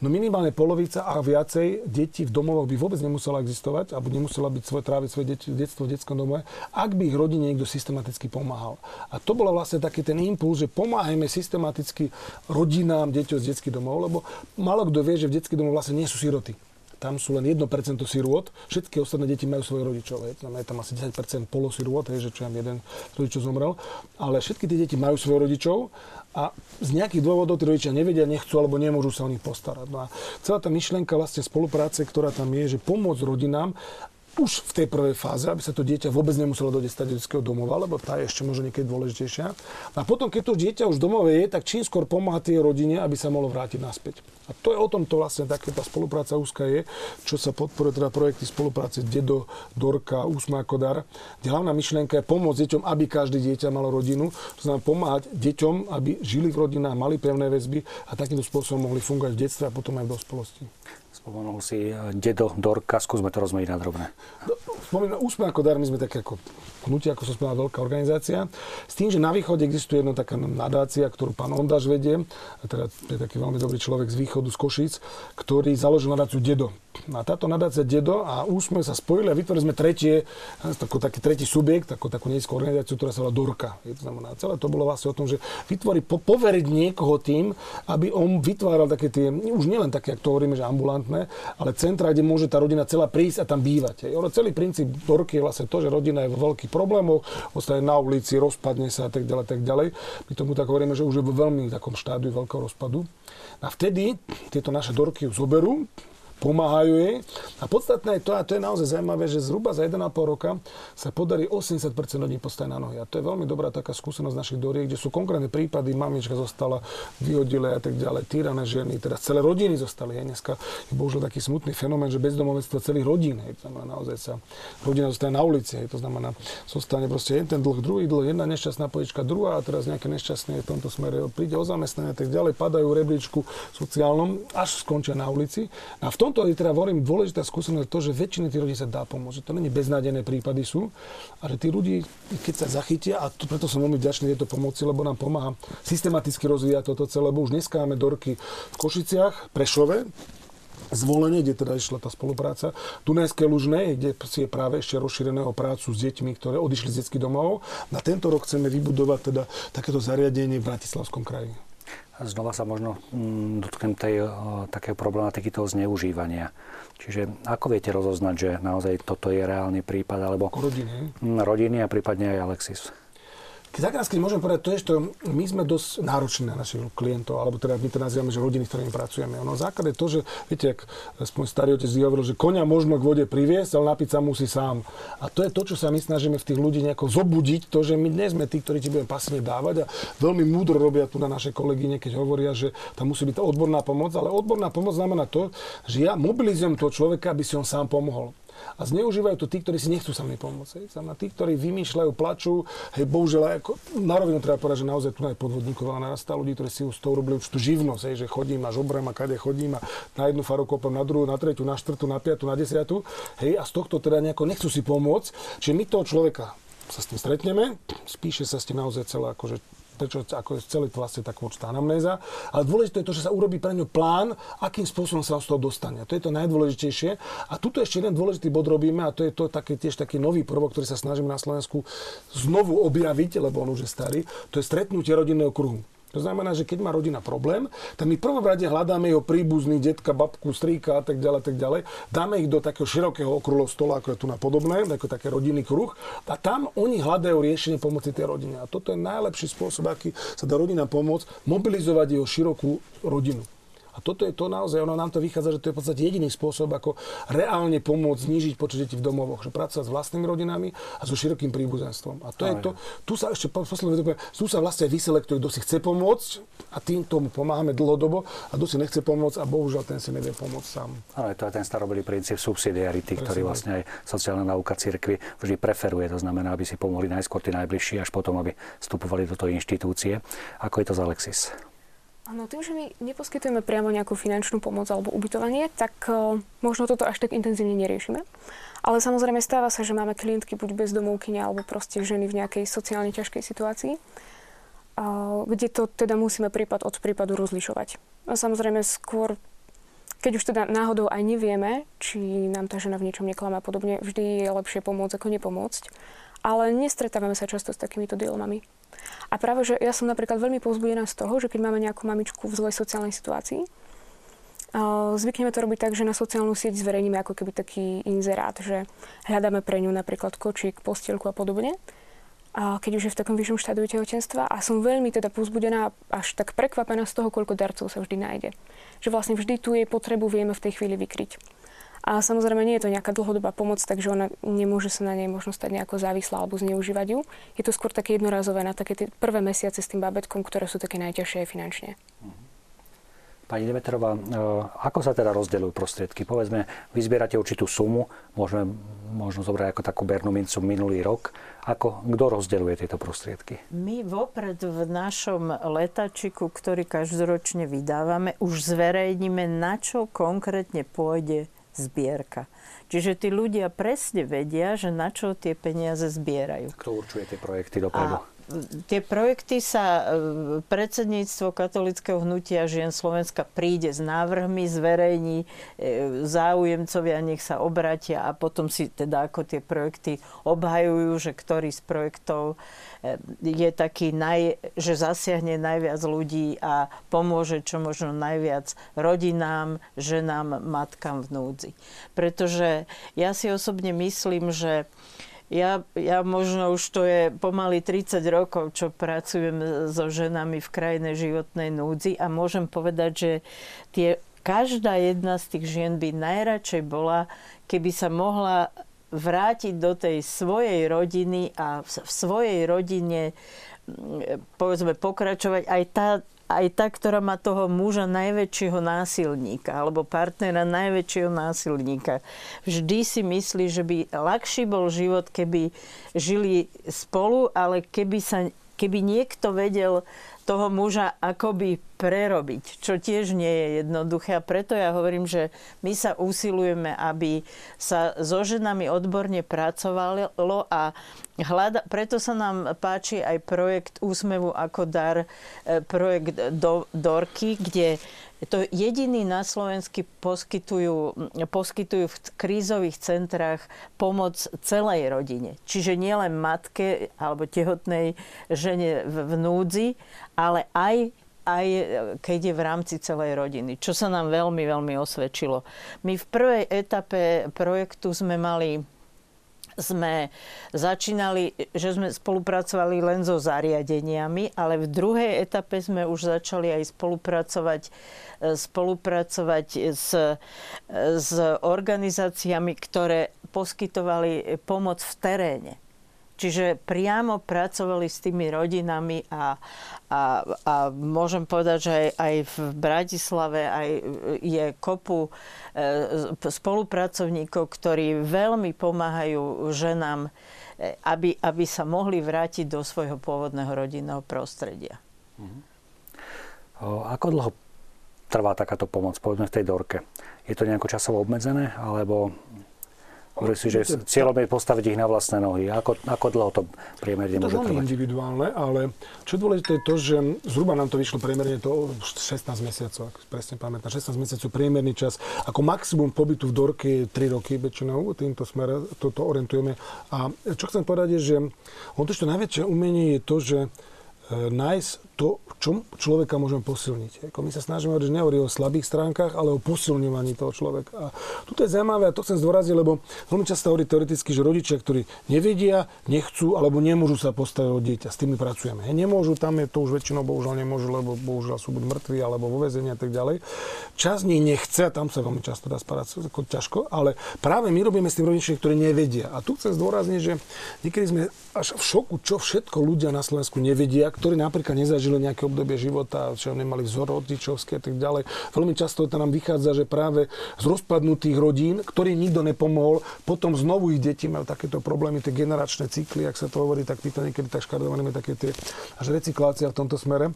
no minimálne polovica a viacej detí v domovoch by vôbec nemusela existovať, alebo nemusela byť svoje, tráviť svoje deti, detstvo v detskom domove, ak by ich rodine niekto systematicky pomáhal. A to bol vlastne taký ten impuls, že pomáhajme systematicky rodinám deťov z detských domov, lebo málo kto vie, že v detských domoch vlastne nie sú siroty tam sú len 1% sirôt, všetky ostatné deti majú svojich rodičov. Je tam, je tam asi 10% polosirôt, že čo jeden rodičov zomrel, ale všetky tie deti majú svojich rodičov a z nejakých dôvodov tí rodičia nevedia, nechcú alebo nemôžu sa o nich postarať. No a celá tá myšlienka vlastne spolupráce, ktorá tam je, že pomôcť rodinám, už v tej prvej fáze, aby sa to dieťa vôbec nemuselo dojsť do detského domova, lebo tá je ešte možno niekedy dôležitejšia. A potom, keď to dieťa už domove je, tak čím skôr pomáha tej rodine, aby sa mohlo vrátiť naspäť. A to je o tom, to vlastne také tá spolupráca úzka je, čo sa podporuje teda projekty spolupráce Dedo, Dorka, Úsma Kodar, hlavná myšlienka je pomôcť deťom, aby každé dieťa malo rodinu. To znamená pomáhať deťom, aby žili v rodinách, mali pevné väzby a takýmto spôsobom mohli fungovať v detstve a potom aj v dospelosti. Spomenul si eh, dedo Dorka, skúsme to rozmeniť na drobné. No, spomínam, Úsmev ako dar, my sme také ako hnutie, ako som spomínal, veľká organizácia. S tým, že na východe existuje jedna taká nadácia, ktorú pán Ondaš vedie, a teda je taký veľmi dobrý človek z východu, z Košic, ktorý založil nadáciu Dedo. A táto nadácia Dedo a Úsmev sa spojili a vytvorili sme tretie, tako, taký tretí subjekt, takú, takú nízku organizáciu, ktorá sa volá Dorka. Je to znamená, celé to bolo vlastne o tom, že vytvorí, po, poveriť niekoho tým, aby on vytváral také tie, už nielen také, ako to hovoríme, že ambulantné, ale centra, kde môže tá rodina celá prísť a tam bývať. Celý princíp Dorky je vlastne to, že rodina je vo veľkých problémoch, ostane na ulici, rozpadne sa a tak ďalej, tak ďalej. My tomu tak hovoríme, že už je vo veľmi takom štádiu veľkého rozpadu. A vtedy tieto naše dorky ju zoberú, pomáhajú jej. A podstatné je to, a to je naozaj zaujímavé, že zhruba za 1,5 roka sa podarí 80% ľudí postaviť na nohy. A to je veľmi dobrá taká skúsenosť našich doriek, kde sú konkrétne prípady, mamička zostala vyhodile a tak ďalej, týrané ženy, teda celé rodiny zostali. Hej. Dneska je bohužiaľ taký smutný fenomén, že bezdomovectvo celých rodín, hej. to znamená naozaj sa rodina zostane na ulici, hej. to znamená, zostane proste jeden ten dlh, druhý dlh, jedna nešťastná pojička, druhá a teraz nejaké nešťastné v tomto smere príde o zamestnanie tak ďalej, padajú rebríčku sociálnom, až skončia na ulici. A v tomto je teda hovorím dôležitá skúsenosť to, že väčšine tých ľudí sa dá pomôcť. Že to není beznádené prípady sú. A že tí ľudí, keď sa zachytia, a to, preto som veľmi vďačný tejto pomoci, lebo nám pomáha systematicky rozvíjať toto celé, lebo už dneska máme dorky v Košiciach, Prešove, zvolenie, kde teda išla tá spolupráca. Dunajské Lužné, kde si je práve ešte rozšírené o prácu s deťmi, ktoré odišli z detských domov. Na tento rok chceme vybudovať teda takéto zariadenie v Bratislavskom kraji. Znova sa možno mm, dotknem tej takého problematiky toho zneužívania. Čiže ako viete rozoznať, že naozaj toto je reálny prípad, alebo rodiny, mm, rodiny a prípadne aj Alexis? Tak môžem povedať, to je, že my sme dosť nároční na našich klientov, alebo teda my to nazývame, že rodiny, s ktorými pracujeme. Ono základ je to, že, viete, ak môj starý otec hovoril, že konia možno k vode priviesť, ale napiť sa musí sám. A to je to, čo sa my snažíme v tých ľudí nejako zobudiť, to, že my dnes sme tí, ktorí ti budeme pasívne dávať a veľmi múdro robia tu na naše kolegyne, keď hovoria, že tam musí byť odborná pomoc, ale odborná pomoc znamená to, že ja mobilizujem toho človeka, aby si on sám pomohol. A zneužívajú to tí, ktorí si nechcú sami pomôcť. Znamená tí, ktorí vymýšľajú, plačú. Hej, bohužiaľ, ako, na rovinu treba povedať, že naozaj tu aj podvodníkov veľa narastá ľudí, ktorí si z toho robili určitú živnosť, hej, že chodím a žobrem a kade chodím a na jednu faru kopem, na druhú, na tretiu, na štvrtú, na piatu, na desiatu. Hej, a z tohto teda nejako nechcú si pomôcť. Čiže my toho človeka sa s tým stretneme, spíše sa s tým naozaj celé akože prečo ako je celý vlastne taká určitá anamnéza. Ale dôležité je to, že sa urobí pre ňu plán, akým spôsobom sa z toho dostane. To je to najdôležitejšie. A tuto ešte jeden dôležitý bod robíme a to je to také, tiež taký nový prvok, ktorý sa snažíme na Slovensku znovu objaviť, lebo on už je starý. To je stretnutie rodinného kruhu. To znamená, že keď má rodina problém, tak my prvom rade hľadáme jeho príbuzný, detka, babku, strýka a tak ďalej, tak ďalej. Dáme ich do takého širokého okrúhleho stola, ako je tu na podobné, ako také rodinný kruh. A tam oni hľadajú riešenie pomoci tej rodine. A toto je najlepší spôsob, aký sa dá rodina pomôcť, mobilizovať jeho širokú rodinu. A toto je to naozaj, ono nám to vychádza, že to je v podstate jediný spôsob, ako reálne pomôcť znížiť počet detí v domovoch, že pracovať s vlastnými rodinami a so širokým príbuzenstvom. A to Aj. je to, tu sa ešte posledne tu sa vlastne vyselektuje, kto si chce pomôcť a tým tomu pomáhame dlhodobo a kto si nechce pomôcť a bohužiaľ ten si nevie pomôcť sám. Áno, to je ten starobylý princíp subsidiarity, Presne. ktorý vlastne aj sociálna nauka cirkvi vždy preferuje. To znamená, aby si pomohli najskôr tí najbližší, až potom, aby vstupovali do tej inštitúcie. Ako je to z Alexis? Áno, tým, že my neposkytujeme priamo nejakú finančnú pomoc alebo ubytovanie, tak uh, možno toto až tak intenzívne neriešime. Ale samozrejme stáva sa, že máme klientky buď bez domovkyne alebo proste ženy v nejakej sociálne ťažkej situácii, uh, kde to teda musíme prípad od prípadu rozlišovať. A samozrejme skôr keď už teda náhodou aj nevieme, či nám tá žena v niečom neklama a podobne, vždy je lepšie pomôcť ako nepomôcť. Ale nestretávame sa často s takýmito dilmami. A práve, že ja som napríklad veľmi povzbudená z toho, že keď máme nejakú mamičku v zlej sociálnej situácii, Zvykneme to robiť tak, že na sociálnu sieť zverejníme ako keby taký inzerát, že hľadáme pre ňu napríklad kočík, postielku a podobne. A keď už je v takom vyššom štádiu tehotenstva a som veľmi teda povzbudená až tak prekvapená z toho, koľko darcov sa vždy nájde. Že vlastne vždy tú jej potrebu vieme v tej chvíli vykryť. A samozrejme nie je to nejaká dlhodobá pomoc, takže ona nemôže sa na nej možno stať nejako závislá alebo zneužívať ju. Je to skôr také jednorazové na také tie prvé mesiace s tým babetkom, ktoré sú také najťažšie finančne. Mm-hmm. Pani Demetrová, e, ako sa teda rozdeľujú prostriedky? Povedzme, vy zbierate určitú sumu, môžeme možno zobrať ako takú bernú mincu minulý rok. Ako, kto rozdeľuje tieto prostriedky? My vopred v našom letačiku, ktorý každoročne vydávame, už zverejníme, na čo konkrétne pôjde zbierka. Čiže tí ľudia presne vedia, že na čo tie peniaze zbierajú. Kto určuje tie projekty dopredu? A tie projekty sa e, predsedníctvo katolického hnutia žien Slovenska príde s návrhmi, zverejní, e, záujemcovia nech sa obratia a potom si teda ako tie projekty obhajujú, že ktorý z projektov e, je taký, naj, že zasiahne najviac ľudí a pomôže čo možno najviac rodinám, ženám, matkám v núdzi. Pretože ja si osobne myslím, že ja, ja možno už to je pomaly 30 rokov, čo pracujem so ženami v krajnej životnej núdzi a môžem povedať, že tie, každá jedna z tých žien by najradšej bola, keby sa mohla vrátiť do tej svojej rodiny a v, svojej rodine povedzme pokračovať. Aj tá, aj tá, ktorá má toho muža najväčšieho násilníka alebo partnera najväčšieho násilníka. Vždy si myslí, že by ľahší bol život, keby žili spolu, ale keby, sa, keby niekto vedel toho muža akoby prerobiť, čo tiež nie je jednoduché. A preto ja hovorím, že my sa usilujeme, aby sa so ženami odborne pracovalo a hľada, preto sa nám páči aj projekt Úsmevu ako dar, e, projekt do, Dorky, kde to jediný na Slovensku poskytujú, poskytujú v krízových centrách pomoc celej rodine. Čiže nielen matke alebo tehotnej žene v, núdzi, ale aj aj keď je v rámci celej rodiny, čo sa nám veľmi, veľmi osvedčilo. My v prvej etape projektu sme mali sme začínali, že sme spolupracovali len so zariadeniami, ale v druhej etape sme už začali aj spolupracovať, spolupracovať s, s organizáciami, ktoré poskytovali pomoc v teréne. Čiže priamo pracovali s tými rodinami a, a, a môžem povedať, že aj, aj v Bratislave aj je kopu e, spolupracovníkov, ktorí veľmi pomáhajú ženám, e, aby, aby sa mohli vrátiť do svojho pôvodného rodinného prostredia. Mhm. Ako dlho trvá takáto pomoc, povedzme v tej dorke? Je to nejako časovo obmedzené, alebo Hovorí si, že cieľom je postaviť ich na vlastné nohy. Ako, ako dlho to priemerne môže trvať? To je individuálne, ale čo dôležité je to, že zhruba nám to vyšlo priemerne to 16 mesiacov, ak presne pamätám, 16 mesiacov priemerný čas. Ako maximum pobytu v Dorke je 3 roky väčšinou, týmto smere toto orientujeme. A čo chcem povedať je, že on to, čo najväčšie umenie je to, že nájsť to, čom človeka môžeme posilniť. Ako my sa snažíme hovoriť, že nehovorí o slabých stránkach, ale o posilňovaní toho človeka. A tu je zaujímavé, a to chcem zdôraziť, lebo veľmi často hovorí teoreticky, že rodičia, ktorí nevedia, nechcú alebo nemôžu sa postaviť o dieťa, s tými pracujeme. He, nemôžu, tam je to už väčšinou bohužiaľ nemôžu, lebo bohužiaľ sú buď mŕtvi alebo vo väzení a tak ďalej. Čas nich nechce, a tam sa veľmi často dá sparať ako ťažko, ale práve my robíme s tým rodičmi, ktorí nevedia. A tu chcem zdôrazniť, že niekedy sme až v šoku, čo všetko ľudia na Slovensku nevedia, ktorí napríklad nezažili nejaké obdobie života, čo nemali vzor rodičovský a tak ďalej. Veľmi často to nám vychádza, že práve z rozpadnutých rodín, ktorým nikto nepomohol, potom znovu ich deti majú takéto problémy, tie generačné cykly, ak sa to hovorí, tak títo niekedy tak škardované také tie až recyklácia v tomto smere.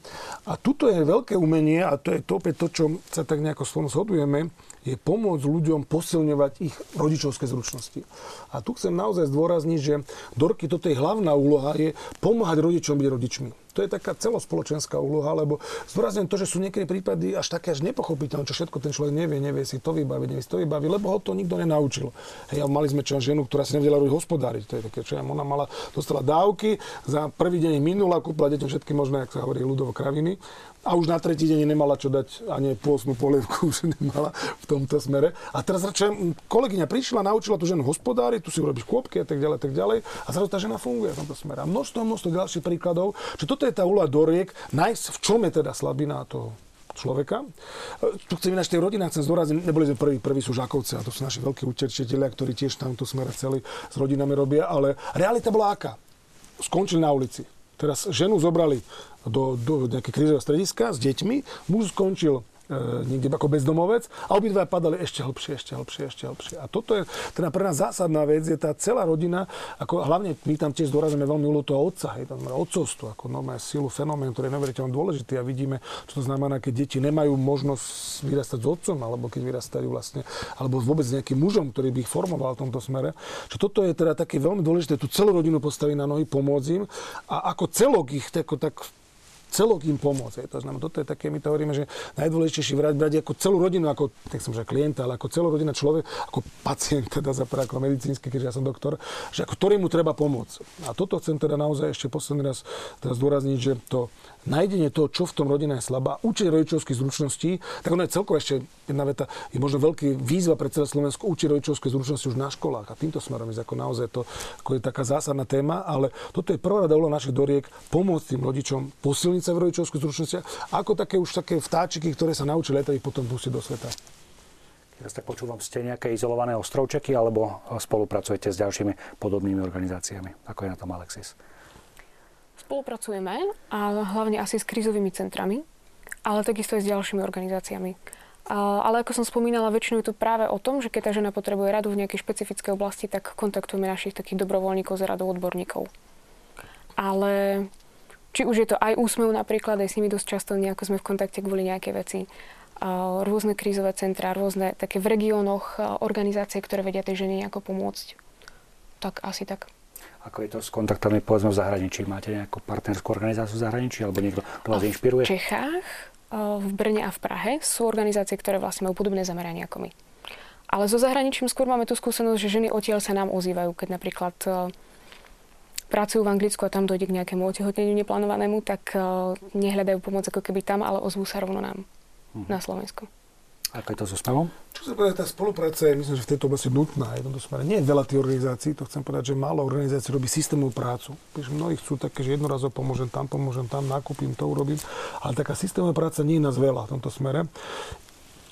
A tuto je veľké umenie, a to je to opäť to, čo sa tak nejako spolu shodujeme, je pomôcť ľuďom posilňovať ich rodičovské zručnosti. A tu chcem naozaj zdôrazniť, že Dorky, toto je hlavná úloha, je pomáhať rodičom byť rodičmi. To je taká celospoločenská úloha, lebo zdôrazňujem to, že sú niekedy prípady až také až nepochopiteľné, čo všetko ten človek nevie, nevie si to vybaviť, nevie si to vybaviť, lebo ho to nikto nenaučil. Hej, mali sme čo ženu, ktorá si nevedela robiť hospodáriť. To je také, čo ona mala, dostala dávky, za prvý deň minula, kúpila deťom všetky možné, ako sa hovorí, ľudovo kraviny a už na tretí deň nemala čo dať, ani pôsnu polievku už nemala v tomto smere. A teraz radšej kolegyňa prišla, naučila tú ženu hospodári, tu si urobíš kôpky a tak ďalej, tak ďalej. A zrazu tá žena funguje v tomto smere. A množstvo, množstvo ďalších príkladov, že toto je tá úloha doriek, nájsť v čom je teda slabina toho človeka. Tu chcem ináč tej rodinách, chcem zdôrazniť, neboli sme prví, prví sú Žakovci a to sú naši veľkí utečiteľia, ktorí tiež tam smere chceli s rodinami robia, ale realita bola aká? Skončili na ulici. Teraz ženu zobrali do, do nejakého krízového strediska s deťmi, muž skončil niekde ako bezdomovec a obidva padali ešte hlbšie, ešte hlbšie, ešte hlbšie. A toto je teda pre nás zásadná vec, je tá celá rodina, ako hlavne my tam tiež zdôrazujeme veľmi úlohu toho otca, hej, tam otcovstvo, ako normálne silu, fenomén, ktorý je neuveriteľne dôležitý a vidíme, čo to znamená, keď deti nemajú možnosť vyrastať s otcom, alebo keď vyrastajú vlastne, alebo vôbec s nejakým mužom, ktorý by ich formoval v tomto smere. Čo toto je teda také veľmi dôležité, tú celú rodinu postaviť na nohy, pomôcť im a ako celok ich tak, tak celok im pomôcť. To znamená, toto je také, my to hovoríme, že najdôležitejšie brať, brať ako celú rodinu, ako, tak som že klienta, ale ako celú rodinu človek, ako pacient, teda za ako medicínsky, keďže ja som doktor, že ako ktorému treba pomôcť. A toto chcem teda naozaj ešte posledný raz teda zdôrazniť, že to nájdenie toho, čo v tom rodine je slabá, učiť rodičovských zručností, tak ono je celkovo ešte jedna veta, je možno veľký výzva pre celé Slovensko učiť rodičovské zručnosti už na školách a týmto smerom je ako naozaj to ako je taká zásadná téma, ale toto je prvá rada našich doriek pomôcť tým rodičom posilniť sa v rodičovských zručnostiach, ako také už také vtáčiky, ktoré sa naučili letať, potom pustiť do sveta. Teraz tak počúvam, ste nejaké izolované ostrovčeky alebo spolupracujete s ďalšími podobnými organizáciami? Ako je na tom Alexis? Spolupracujeme, a hlavne asi s krízovými centrami, ale takisto aj s ďalšími organizáciami. Ale ako som spomínala, väčšinou je to práve o tom, že keď tá žena potrebuje radu v nejakej špecifickej oblasti, tak kontaktujeme našich takých dobrovoľníkov z radou odborníkov. Ale či už je to aj úsmev napríklad, aj s nimi dosť často nejako sme v kontakte kvôli nejaké veci. Rôzne krízové centrá, rôzne také v regiónoch organizácie, ktoré vedia tej žene nejako pomôcť. Tak asi tak. Ako je to s kontaktami povedzme v zahraničí? Máte nejakú partnerskú organizáciu v zahraničí alebo niekto, kto vás inšpiruje? V Čechách, v Brne a v Prahe sú organizácie, ktoré vlastne majú podobné zamerania ako my. Ale so zahraničím skôr máme tú skúsenosť, že ženy odtiaľ sa nám ozývajú, keď napríklad pracujú v Anglicku a tam dojde k nejakému otehotneniu neplánovanému, tak nehľadajú pomoc ako keby tam, ale ozvú sa rovno nám hm. na Slovensku. Ako je to so SMEVom? Čo sa povedať, tá spolupráca je, myslím, že v tejto oblasti nutná. Je smere. Nie je veľa tých organizácií, to chcem povedať, že málo organizácií robí systémovú prácu. Když mnohí chcú také, že jednorazo pomôžem tam, pomôžem tam, nakúpim, to urobím. Ale taká systémová práca nie je nás veľa v tomto smere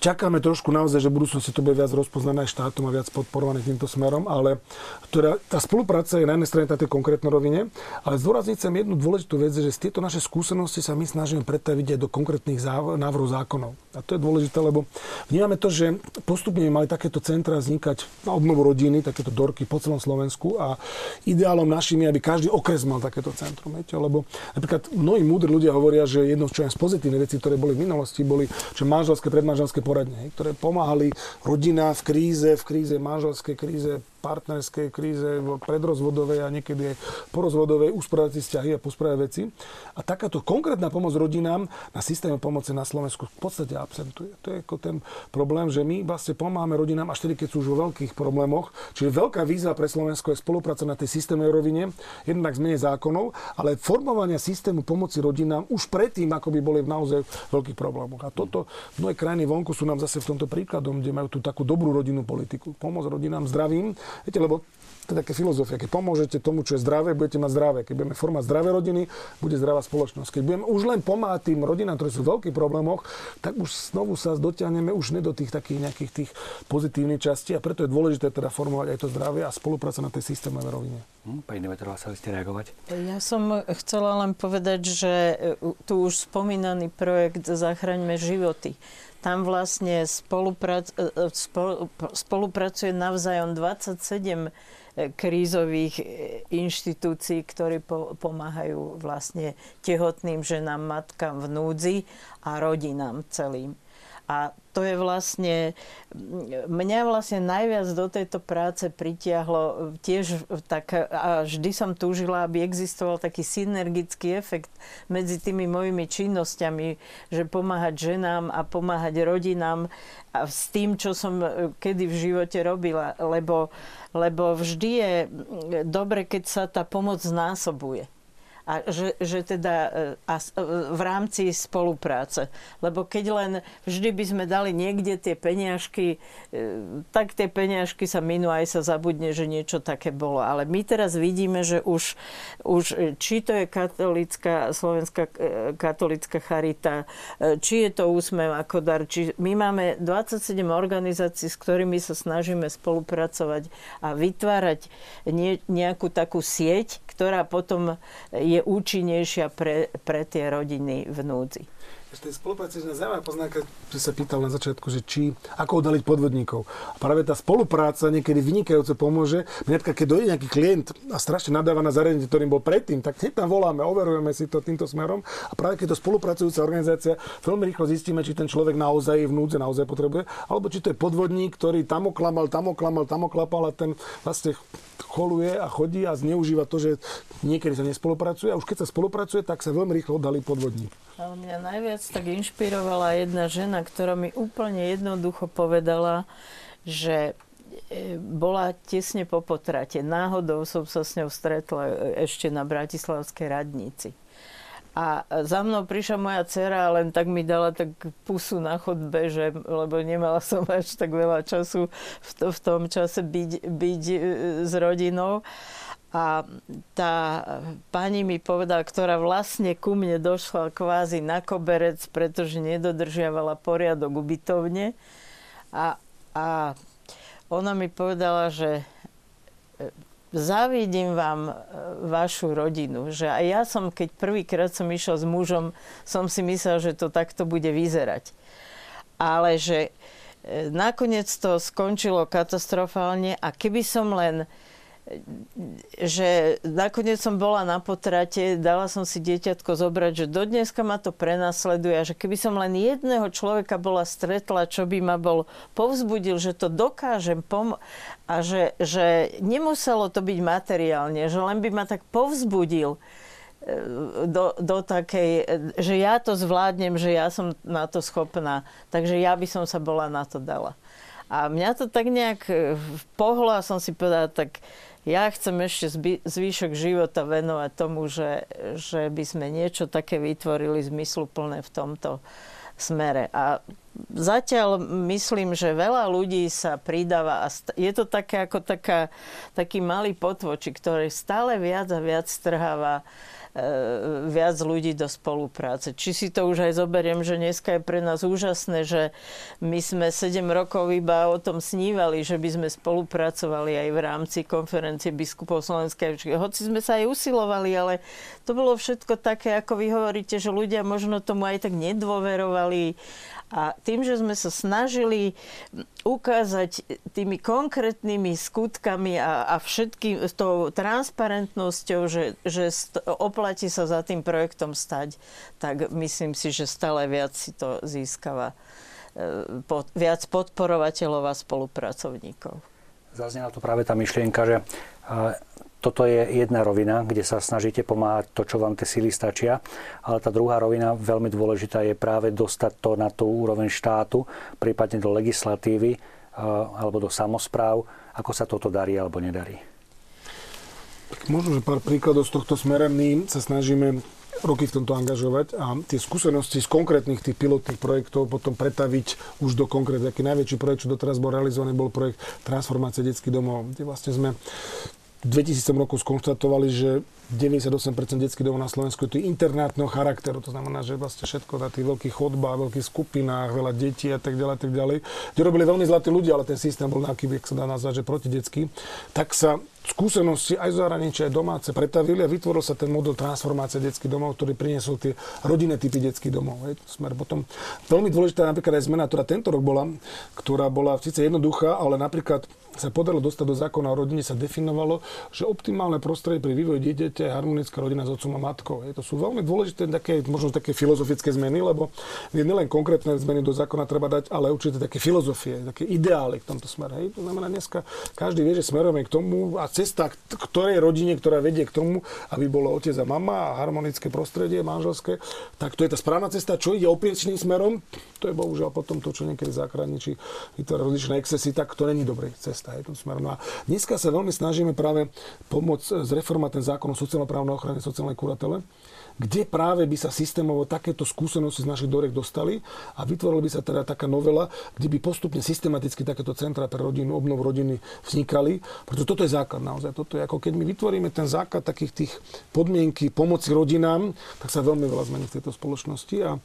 čakáme trošku naozaj, že v budúcnosti to bude viac rozpoznané aj štátom a viac podporované týmto smerom, ale teda tá spolupráca je na jednej strane tej konkrétnej rovine, ale zdôrazniť chcem jednu dôležitú vec, že z tieto naše skúsenosti sa my snažíme pretaviť aj do konkrétnych návrhov zákonov. A to je dôležité, lebo vnímame to, že postupne mali takéto centra vznikať na obnovu rodiny, takéto dorky po celom Slovensku a ideálom našim je, aby každý okres mal takéto centrum. Viete? Lebo napríklad mnohí múdri ľudia hovoria, že jedno čo z pozitívnych vecí, ktoré boli v minulosti, boli že manželské, predmanželské poradne, ktoré pomáhali rodina v kríze, v kríze manželskej kríze, partnerskej kríze, predrozvodovej a niekedy aj porozvodovej, usporiadať si vzťahy a posporiadať veci. A takáto konkrétna pomoc rodinám na systéme pomoci na Slovensku v podstate absentuje. To je ako ten problém, že my vlastne pomáhame rodinám až tedy, keď sú už vo veľkých problémoch. Čiže veľká výzva pre Slovensko je spolupráca na tej systémovej rovine, jednak zmene zákonov, ale formovania systému pomoci rodinám už predtým, ako by boli v naozaj veľkých problémoch. A toto mnohé krajiny vonku sú nám zase v tomto príkladom, kde majú tú takú dobrú rodinnú politiku. Pomoc rodinám zdravým, Viete, lebo to je také filozofia. Keď pomôžete tomu, čo je zdravé, budete mať zdravé. Keď budeme formať zdravé rodiny, bude zdravá spoločnosť. Keď budeme už len pomáhať tým rodinám, ktoré sú v veľkých problémoch, tak už znovu sa dotiahneme už ne do tých takých nejakých tých pozitívnych častí a preto je dôležité teda formovať aj to zdravie a spolupráca na tej systémovej rovine. Hm, pani Demetrová, chceli ste reagovať? Ja som chcela len povedať, že e, tu už spomínaný projekt Zachraňme životy tam vlastne e, e, spolupracuje navzájom 27 e, krízových inštitúcií, ktorí pomáhajú vlastne tehotným ženám, matkám v núdzi a rodinám celým. A to je vlastne, mňa vlastne najviac do tejto práce pritiahlo tiež tak, a vždy som túžila, aby existoval taký synergický efekt medzi tými mojimi činnosťami, že pomáhať ženám a pomáhať rodinám a s tým, čo som kedy v živote robila, lebo, lebo vždy je dobre, keď sa tá pomoc znásobuje a že, že teda e, a e, v rámci spolupráce. Lebo keď len vždy by sme dali niekde tie peniažky, e, tak tie peniažky sa minú aj sa zabudne, že niečo také bolo. Ale my teraz vidíme, že už, už či to je katolická, slovenská katolická charita, či je to úsmev ako dar, či my máme 27 organizácií, s ktorými sa snažíme spolupracovať a vytvárať nejakú takú sieť, ktorá potom je je účinnejšia pre, pre tie rodiny v núdzi. Ešte spolupráci, že zaujímavá poznámka, že sa pýtal na začiatku, že či, ako odhaliť podvodníkov. A práve tá spolupráca niekedy vynikajúco pomôže. Mňa keď dojde nejaký klient a strašne nadáva na zariadenie, ktorým bol predtým, tak hneď tam voláme, overujeme si to týmto smerom. A práve keď to spolupracujúca organizácia, veľmi rýchlo zistíme, či ten človek naozaj v núdze, naozaj potrebuje, alebo či to je podvodník, ktorý tam oklamal, tam oklamal, tam oklapal a ten vlastne choluje a chodí a zneužíva to, že niekedy sa nespolupracuje a už keď sa spolupracuje, tak sa veľmi rýchlo oddalí podvodník. Mňa najviac tak inšpirovala jedna žena, ktorá mi úplne jednoducho povedala, že e, bola tesne po potrate. Náhodou som sa s ňou stretla e, ešte na Bratislavskej radnici. A za mnou prišla moja dcera a len tak mi dala tak pusu na chodbe, že, lebo nemala som až tak veľa času v, to, v tom čase byť, byť e, s rodinou. A tá pani mi povedala, ktorá vlastne ku mne došla kvázi na koberec, pretože nedodržiavala poriadok ubytovne. A, a ona mi povedala, že e, závidím vám e, vašu rodinu. Že aj ja som, keď prvýkrát som išiel s mužom, som si myslel, že to takto bude vyzerať. Ale že e, nakoniec to skončilo katastrofálne a keby som len že nakoniec som bola na potrate, dala som si dieťatko zobrať, že do ma to prenasleduje a že keby som len jedného človeka bola stretla, čo by ma bol povzbudil, že to dokážem pom- a že, že nemuselo to byť materiálne, že len by ma tak povzbudil e, do, do takej, že ja to zvládnem, že ja som na to schopná. Takže ja by som sa bola na to dala. A mňa to tak nejak e, pohlo a som si povedala, tak ja chcem ešte zvýšok života venovať tomu, že, že by sme niečo také vytvorili zmysluplné v tomto smere. A zatiaľ myslím, že veľa ľudí sa pridáva a je to také ako taká, taký malý potvočik, ktorý stále viac a viac strháva viac ľudí do spolupráce. Či si to už aj zoberiem, že dneska je pre nás úžasné, že my sme 7 rokov iba o tom snívali, že by sme spolupracovali aj v rámci konferencie biskupov Slovenskej. Hoci sme sa aj usilovali, ale to bolo všetko také, ako vy hovoríte, že ľudia možno tomu aj tak nedôverovali a tým, že sme sa snažili ukázať tými konkrétnymi skutkami a, a všetkým tou transparentnosťou, že, že oplatí sa za tým projektom stať, tak myslím si, že stále viac si to získava e, pod, viac podporovateľov a spolupracovníkov. Zaznela tu práve tá myšlienka, že toto je jedna rovina, kde sa snažíte pomáhať to, čo vám tie síly stačia, ale tá druhá rovina, veľmi dôležitá, je práve dostať to na tú úroveň štátu, prípadne do legislatívy eh, alebo do samozpráv, ako sa toto darí alebo nedarí. Možno, že pár príkladov z tohto smera. My sa snažíme roky v tomto angažovať a tie skúsenosti z konkrétnych tých pilotných projektov potom pretaviť už do konkrétnych. Taký najväčší projekt, čo doteraz bol realizovaný, bol projekt transformácie detských domov, kde vlastne sme 2000 rokov skonštatovali, že 98% detských domov na Slovensku je internátneho charakteru, to znamená, že vlastne všetko na tých veľkých chodbách, veľkých skupinách, veľa detí a tak ďalej, tak ďalej, kde robili veľmi zlatí ľudia, ale ten systém bol nejaký, ak sa dá nazvať, že protidetský, tak sa skúsenosti aj z zahraničia, aj domáce pretavili a vytvoril sa ten model transformácie detských domov, ktorý priniesol tie rodinné typy detských domov. Hej. Smer potom veľmi dôležitá napríklad aj zmena, ktorá tento rok bola, ktorá bola síce jednoduchá, ale napríklad sa podarilo dostať do zákona o rodine, sa definovalo, že optimálne prostredie pri vývoji dieťaťa je harmonická rodina s otcom a matkou. Hej. To sú veľmi dôležité také, možno také filozofické zmeny, lebo nielen konkrétne zmeny do zákona treba dať, ale určite také filozofie, také ideály v tomto smere. Hej. To znamená, dneska každý vie, že smerujeme k tomu a cesta k ktorej rodine, ktorá vedie k tomu, aby bolo otec a mama a harmonické prostredie manželské, tak to je tá správna cesta. Čo ide opiečným smerom, to je bohužiaľ potom to, čo niekedy záchranníči vytvára rozličné excesy, tak to není dobrý cesta. Je to smer. No a dneska sa veľmi snažíme práve pomôcť zreformovať ten zákon o sociálno-právnej ochrane, sociálnej kuratele, kde práve by sa systémovo takéto skúsenosti z našich doriek dostali a vytvorila by sa teda taká novela, kde by postupne systematicky takéto centra pre rodinu, obnov rodiny vznikali. Pretože toto je základ naozaj. Toto je ako keď my vytvoríme ten základ takých tých podmienky pomoci rodinám, tak sa veľmi veľa zmení v tejto spoločnosti. A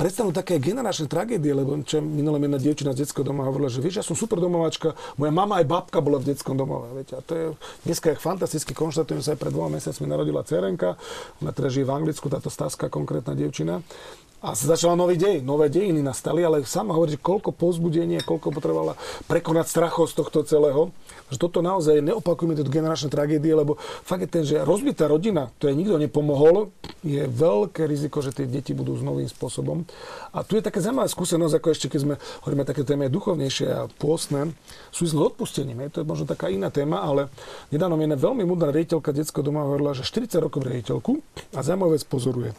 predstavnú také generačné tragédie, lebo čo minulé jedna dievčina z detského doma hovorila, že vieš, ja som super domovačka, moja mama aj babka bola v detskom domove. Viete, a to je dneska je fantasticky konštatujem sa aj pred dvoma mesiacmi narodila Cerenka, ona teda žije v Anglicku, táto Staska, konkrétna dievčina. A sa začala nový dej, nové dejiny nastali, ale sama hovorí, koľko pozbudenia, koľko potrebovala prekonať strachov z tohto celého. Že toto naozaj neopakujeme tieto generačné tragédie, lebo fakt je ten, že rozbitá rodina, to je nikto nepomohol, je veľké riziko, že tie deti budú s novým spôsobom. A tu je taká zaujímavá skúsenosť, ako ešte keď sme hovoríme také témy duchovnejšie a pôstne, sú s odpustením. Je to je možno taká iná téma, ale nedávno mi veľmi múdra riaditeľka detského doma hovorila, že 40 rokov riaditeľku a zaujímavá vec pozoruje,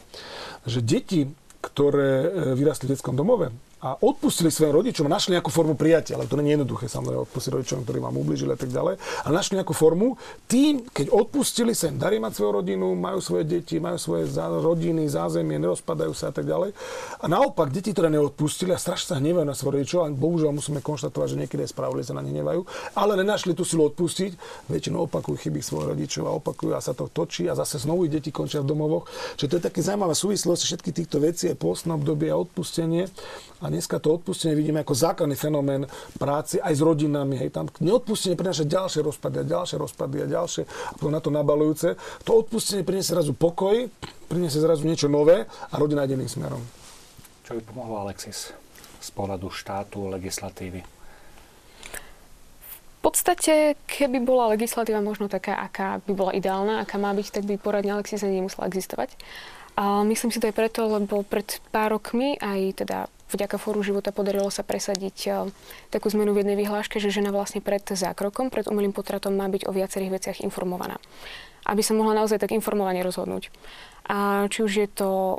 že deti, ktoré e, vyrastli v detskom domove, a odpustili svojim rodičom našli nejakú formu prijatia, ale to nie je jednoduché samozrejme odpustiť rodičom, ktorí vám ubližili a tak ďalej, ale našli nejakú formu. Tým, keď odpustili sa im darí mať svoju rodinu, majú svoje deti, majú svoje rodiny, zázemie, nerozpadajú sa a tak ďalej. A naopak, deti, ktoré neodpustili a strašne sa hnevajú na svojich rodičov, a bohužiaľ musíme konštatovať, že niekedy aj spravili sa na ne hnevajú, ale nenašli tú silu odpustiť, väčšinou opakujú chyby svojich rodičov a opakujú a sa to točí a zase znovu deti končia v domovoch. Čiže to je také zaujímavá súvislosť všetky týchto vecí, aj postné obdobie a odpustenie. A dneska to odpustenie vidíme ako základný fenomén práci aj s rodinami. Hej. Tam neodpustenie prináša ďalšie rozpady a ďalšie rozpady a ďalšie a potom na to nabalujúce. To odpustenie priniesie zrazu pokoj, priniesie zrazu niečo nové a rodina ide iným smerom. Čo by pomohlo Alexis z pohľadu štátu, legislatívy? V podstate, keby bola legislatíva možno taká, aká by bola ideálna, aká má byť, tak by poradne Alexis ani nemusela existovať. A myslím si to aj preto, lebo pred pár rokmi aj teda vďaka Fóru života podarilo sa presadiť eh, takú zmenu v jednej vyhláške, že žena vlastne pred zákrokom, pred umelým potratom má byť o viacerých veciach informovaná. Aby sa mohla naozaj tak informovane rozhodnúť. A či už je to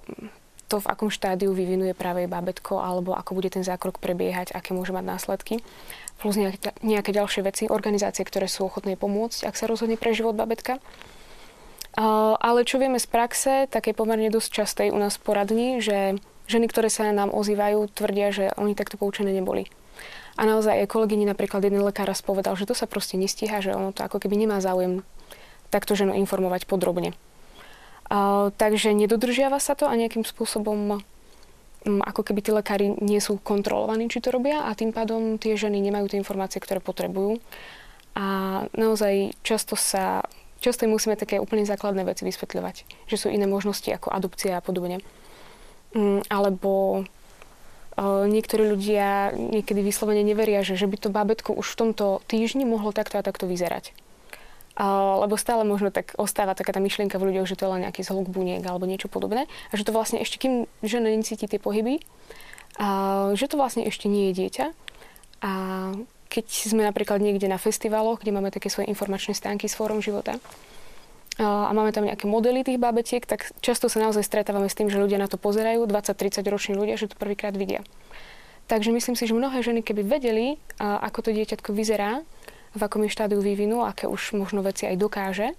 to, v akom štádiu vyvinuje práve bábetko, alebo ako bude ten zákrok prebiehať, aké môže mať následky. Plus nejaké, nejaké ďalšie veci, organizácie, ktoré sú ochotné pomôcť, ak sa rozhodne pre život babetka. Ale čo vieme z praxe, tak je pomerne dosť častej u nás poradní, že ženy, ktoré sa nám ozývajú, tvrdia, že oni takto poučené neboli. A naozaj aj kolegyni napríklad jeden lekár raz povedal, že to sa proste nestíha, že ono to ako keby nemá záujem takto ženu informovať podrobne. A, takže nedodržiava sa to a nejakým spôsobom m, ako keby tí lekári nie sú kontrolovaní, či to robia a tým pádom tie ženy nemajú tie informácie, ktoré potrebujú. A naozaj často sa často im musíme také úplne základné veci vysvetľovať, že sú iné možnosti ako adopcia a podobne. Mm, alebo niektorí ľudia niekedy vyslovene neveria, že, že by to bábetko už v tomto týždni mohlo takto a takto vyzerať. lebo stále možno tak ostáva taká tá myšlienka v ľuďoch, že to je len nejaký zhluk buniek alebo niečo podobné. A že to vlastne ešte, kým žena necíti tie pohyby, a že to vlastne ešte nie je dieťa. A keď sme napríklad niekde na festivaloch, kde máme také svoje informačné stánky s fórom života, a máme tam nejaké modely tých babetiek, tak často sa naozaj stretávame s tým, že ľudia na to pozerajú, 20-30 roční ľudia, že to prvýkrát vidia. Takže myslím si, že mnohé ženy, keby vedeli, ako to dieťatko vyzerá, v akom je štádiu vývinu, aké už možno veci aj dokáže,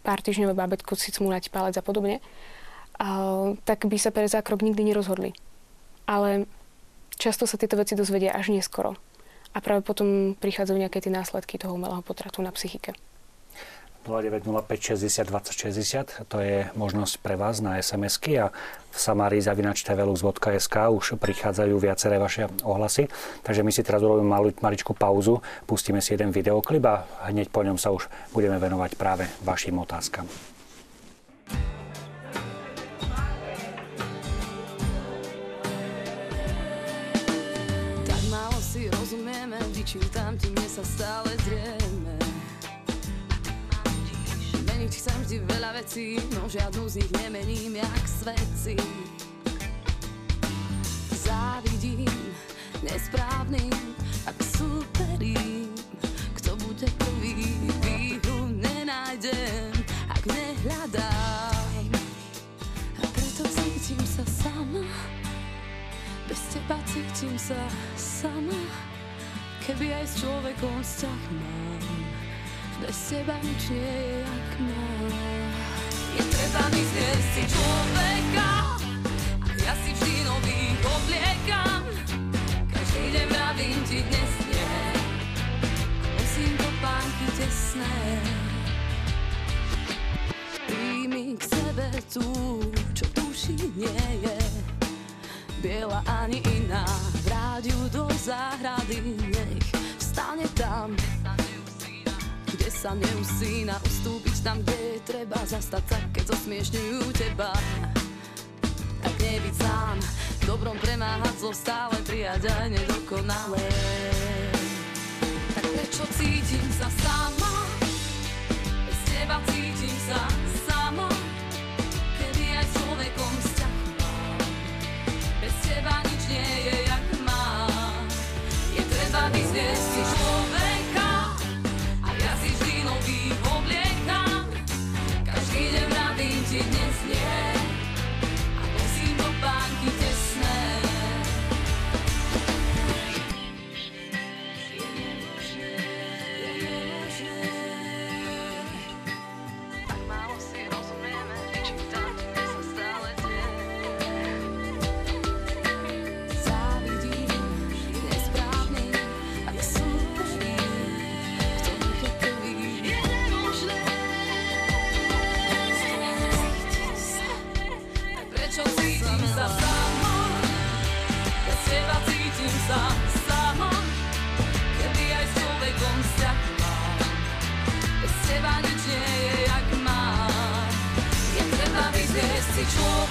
pár týždňové bábetko si cmúľať palec a podobne, tak by sa pre zákrok nikdy nerozhodli. Ale často sa tieto veci dozvedia až neskoro. A práve potom prichádzajú nejaké tie následky toho umelého potratu na psychike. 0905 60 20 60. To je možnosť pre vás na SMS-ky a v samári zavinačtvelux.sk už prichádzajú viaceré vaše ohlasy. Takže my si teraz urobíme malú, maličkú pauzu, pustíme si jeden videoklip a hneď po ňom sa už budeme venovať práve vašim otázkam. Tak málo si rozumieme, vyčítam ti, mne sa stále drieme Meniť chcem vždy veľa vecí, no žiadnu z nich nemením jak svedci. Závidím nesprávnym, ak superím, kto bude prvý, výhru nenájdem, ak nehľadám. A preto cítim sa sama, bez teba cítim sa sama, keby aj s človekom vzťah mám. Bez teba nič nie je jak má. Je treba mi zniesť si človeka, a ja si vždy nový obliekam. Každý deň vravím ti dnes nie, nosím to pánky tesné. Príjmi k sebe tú, čo duši nie je, biela ani iná. Vráť ju do záhrady, sa neusína ustúpiť tam, kde je treba zastať sa, keď zosmiešňujú teba. Tak nebyť sám, dobrom premáhať zlo stále prijať aj nedokonalé. Tak prečo cítim sa sama? Bez teba cítim sa sama. Keby aj človekom vzťah mám, bez teba nič nie je jak má. Je treba vyzniesť si vyzniesť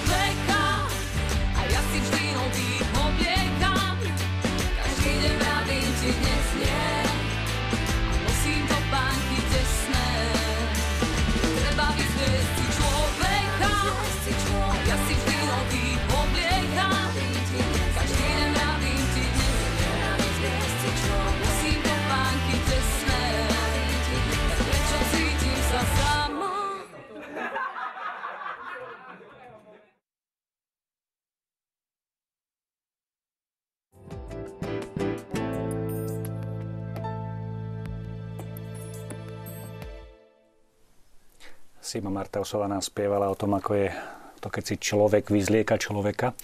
Sima Martausová nám spievala o tom, ako je to, keď si človek vyzlieka človeka.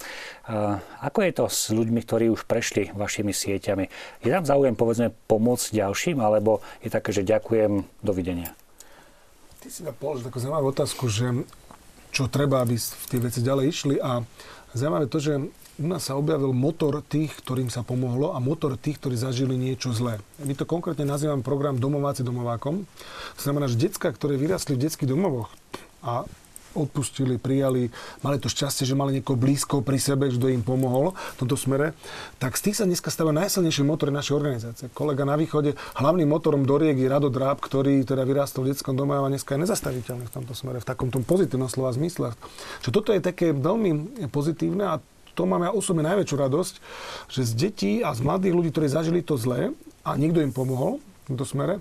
Ako je to s ľuďmi, ktorí už prešli vašimi sieťami? Je tam záujem, povedzme, pomôcť ďalším, alebo je také, že ďakujem, dovidenia? Ty si ma položil takú zaujímavú otázku, že čo treba, aby tie veci ďalej išli a zaujímavé to, že u nás sa objavil motor tých, ktorým sa pomohlo a motor tých, ktorí zažili niečo zlé. My to konkrétne nazývame program Domováci domovákom. Znamená, že decka, ktoré vyrastli v detských domovoch a odpustili, prijali, mali to šťastie, že mali niekoho blízko pri sebe, kto im pomohol v tomto smere, tak z tých sa dneska stáva najsilnejšie motory našej organizácie. Kolega na východe, hlavným motorom do riek je Rado Dráb, ktorý teda vyrástol v detskom dome a dneska je nezastaviteľný v tomto smere, v takom tom pozitívnom slova zmysle. Čo toto je také veľmi pozitívne a to mám ja osobne najväčšiu radosť, že z detí a z mladých ľudí, ktorí zažili to zlé a niekto im pomohol v tomto smere,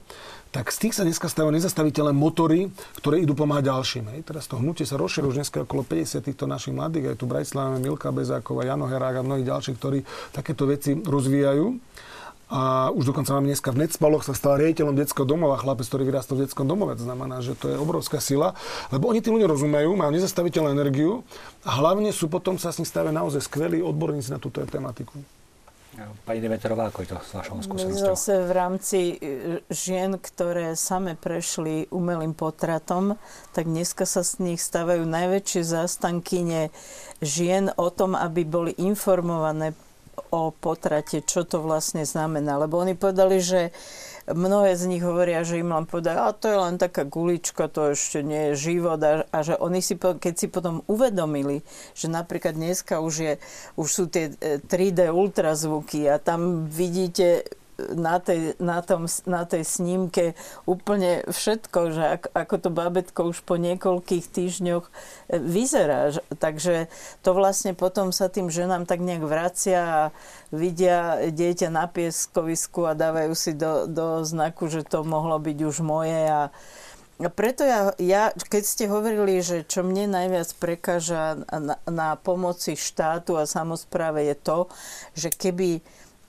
tak z tých sa dneska stávajú nezastaviteľné motory, ktoré idú pomáhať ďalším. Hej. Teraz to hnutie sa rozšírilo už dneska okolo 50 týchto našich mladých, aj tu Bratislava, Milka Bezáková, Jano Herák a mnohí ďalší, ktorí takéto veci rozvíjajú. A už dokonca máme dneska v Necpaloch sa stal riaditeľom detského domova, chlapec, ktorý vyrastol v detskom domove. To znamená, že to je obrovská sila, lebo oni tí ľudia rozumejú, majú nezastaviteľnú energiu a hlavne sú potom sa s nich stavia naozaj skvelí odborníci na túto tematiku. Pani Demeterová, ako je to s vašou skúsenosťou? Zase v rámci e, žien, ktoré same prešli umelým potratom, tak dneska sa z nich stávajú najväčšie zástankyne žien o tom, aby boli informované o potrate, čo to vlastne znamená. Lebo oni povedali, že mnohé z nich hovoria, že im len povedajú, a to je len taká gulička, to ešte nie je život. A, a že oni si, keď si potom uvedomili, že napríklad dneska už, je, už sú tie 3D e, ultrazvuky a tam vidíte na tej, na, tom, na tej snímke úplne všetko, že ako, ako to babetko už po niekoľkých týždňoch e, vyzerá. Takže to vlastne potom sa tým ženám tak nejak vracia a vidia dieťa na pieskovisku a dávajú si do, do znaku, že to mohlo byť už moje a a preto ja, ja, keď ste hovorili, že čo mne najviac prekáža na, na pomoci štátu a samozpráve je to, že keby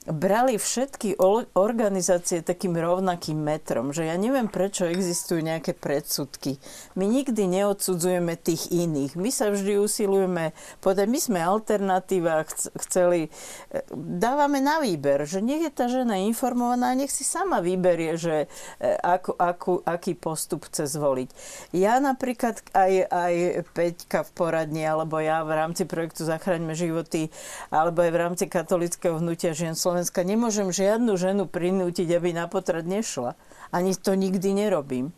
brali všetky organizácie takým rovnakým metrom, že ja neviem, prečo existujú nejaké predsudky. My nikdy neodsudzujeme tých iných. My sa vždy usilujeme povedať, my sme alternatíva, chceli, e, dávame na výber, že nech je tá žena informovaná, nech si sama vyberie, že e, ako, ako, aký postup chce zvoliť. Ja napríklad aj, aj Peťka v poradni, alebo ja v rámci projektu Zachraňme životy, alebo aj v rámci katolického hnutia žien Slovenska Slovenska nemôžem žiadnu ženu prinútiť, aby na potrat nešla. Ani to nikdy nerobím.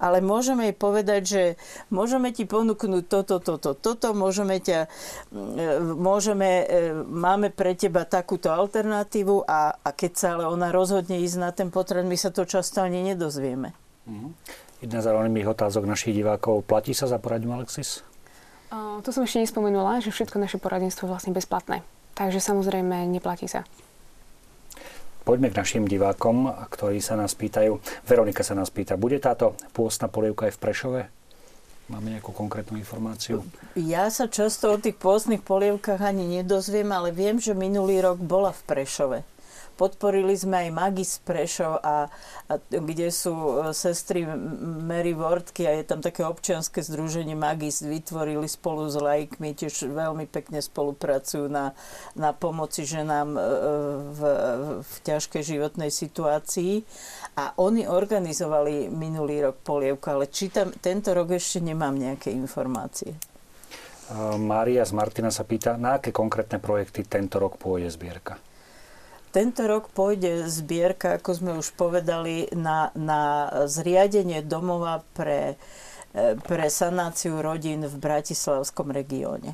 Ale môžeme jej povedať, že môžeme ti ponúknuť toto, toto, toto, môžeme ťa, mm, môžeme, e, máme pre teba takúto alternatívu a, a keď sa ale ona rozhodne ísť na ten potrat, my sa to často ani nedozvieme. Mm. Jedna z anonimných otázok našich divákov. Platí sa za poradňu Alexis? Uh, to som ešte nespomenula, že všetko naše poradenstvo je vlastne bezplatné. Takže samozrejme neplatí sa. Poďme k našim divákom, ktorí sa nás pýtajú. Veronika sa nás pýta, bude táto pôstna polievka aj v Prešove? Máme nejakú konkrétnu informáciu? Ja sa často o tých pôstnych polievkách ani nedozviem, ale viem, že minulý rok bola v Prešove. Podporili sme aj Magis Prešov, a, a, kde sú e, sestry Mary Wortky a je tam také občianske združenie Magis. Vytvorili spolu s lajkmi, tiež veľmi pekne spolupracujú na, na pomoci ženám e, v, v ťažkej životnej situácii. A oni organizovali minulý rok polievku, ale čítam, tento rok ešte nemám nejaké informácie. Mária z Martina sa pýta, na aké konkrétne projekty tento rok pôjde zbierka? Tento rok pôjde zbierka, ako sme už povedali, na, na zriadenie domova pre, e, pre sanáciu rodín v Bratislavskom regióne.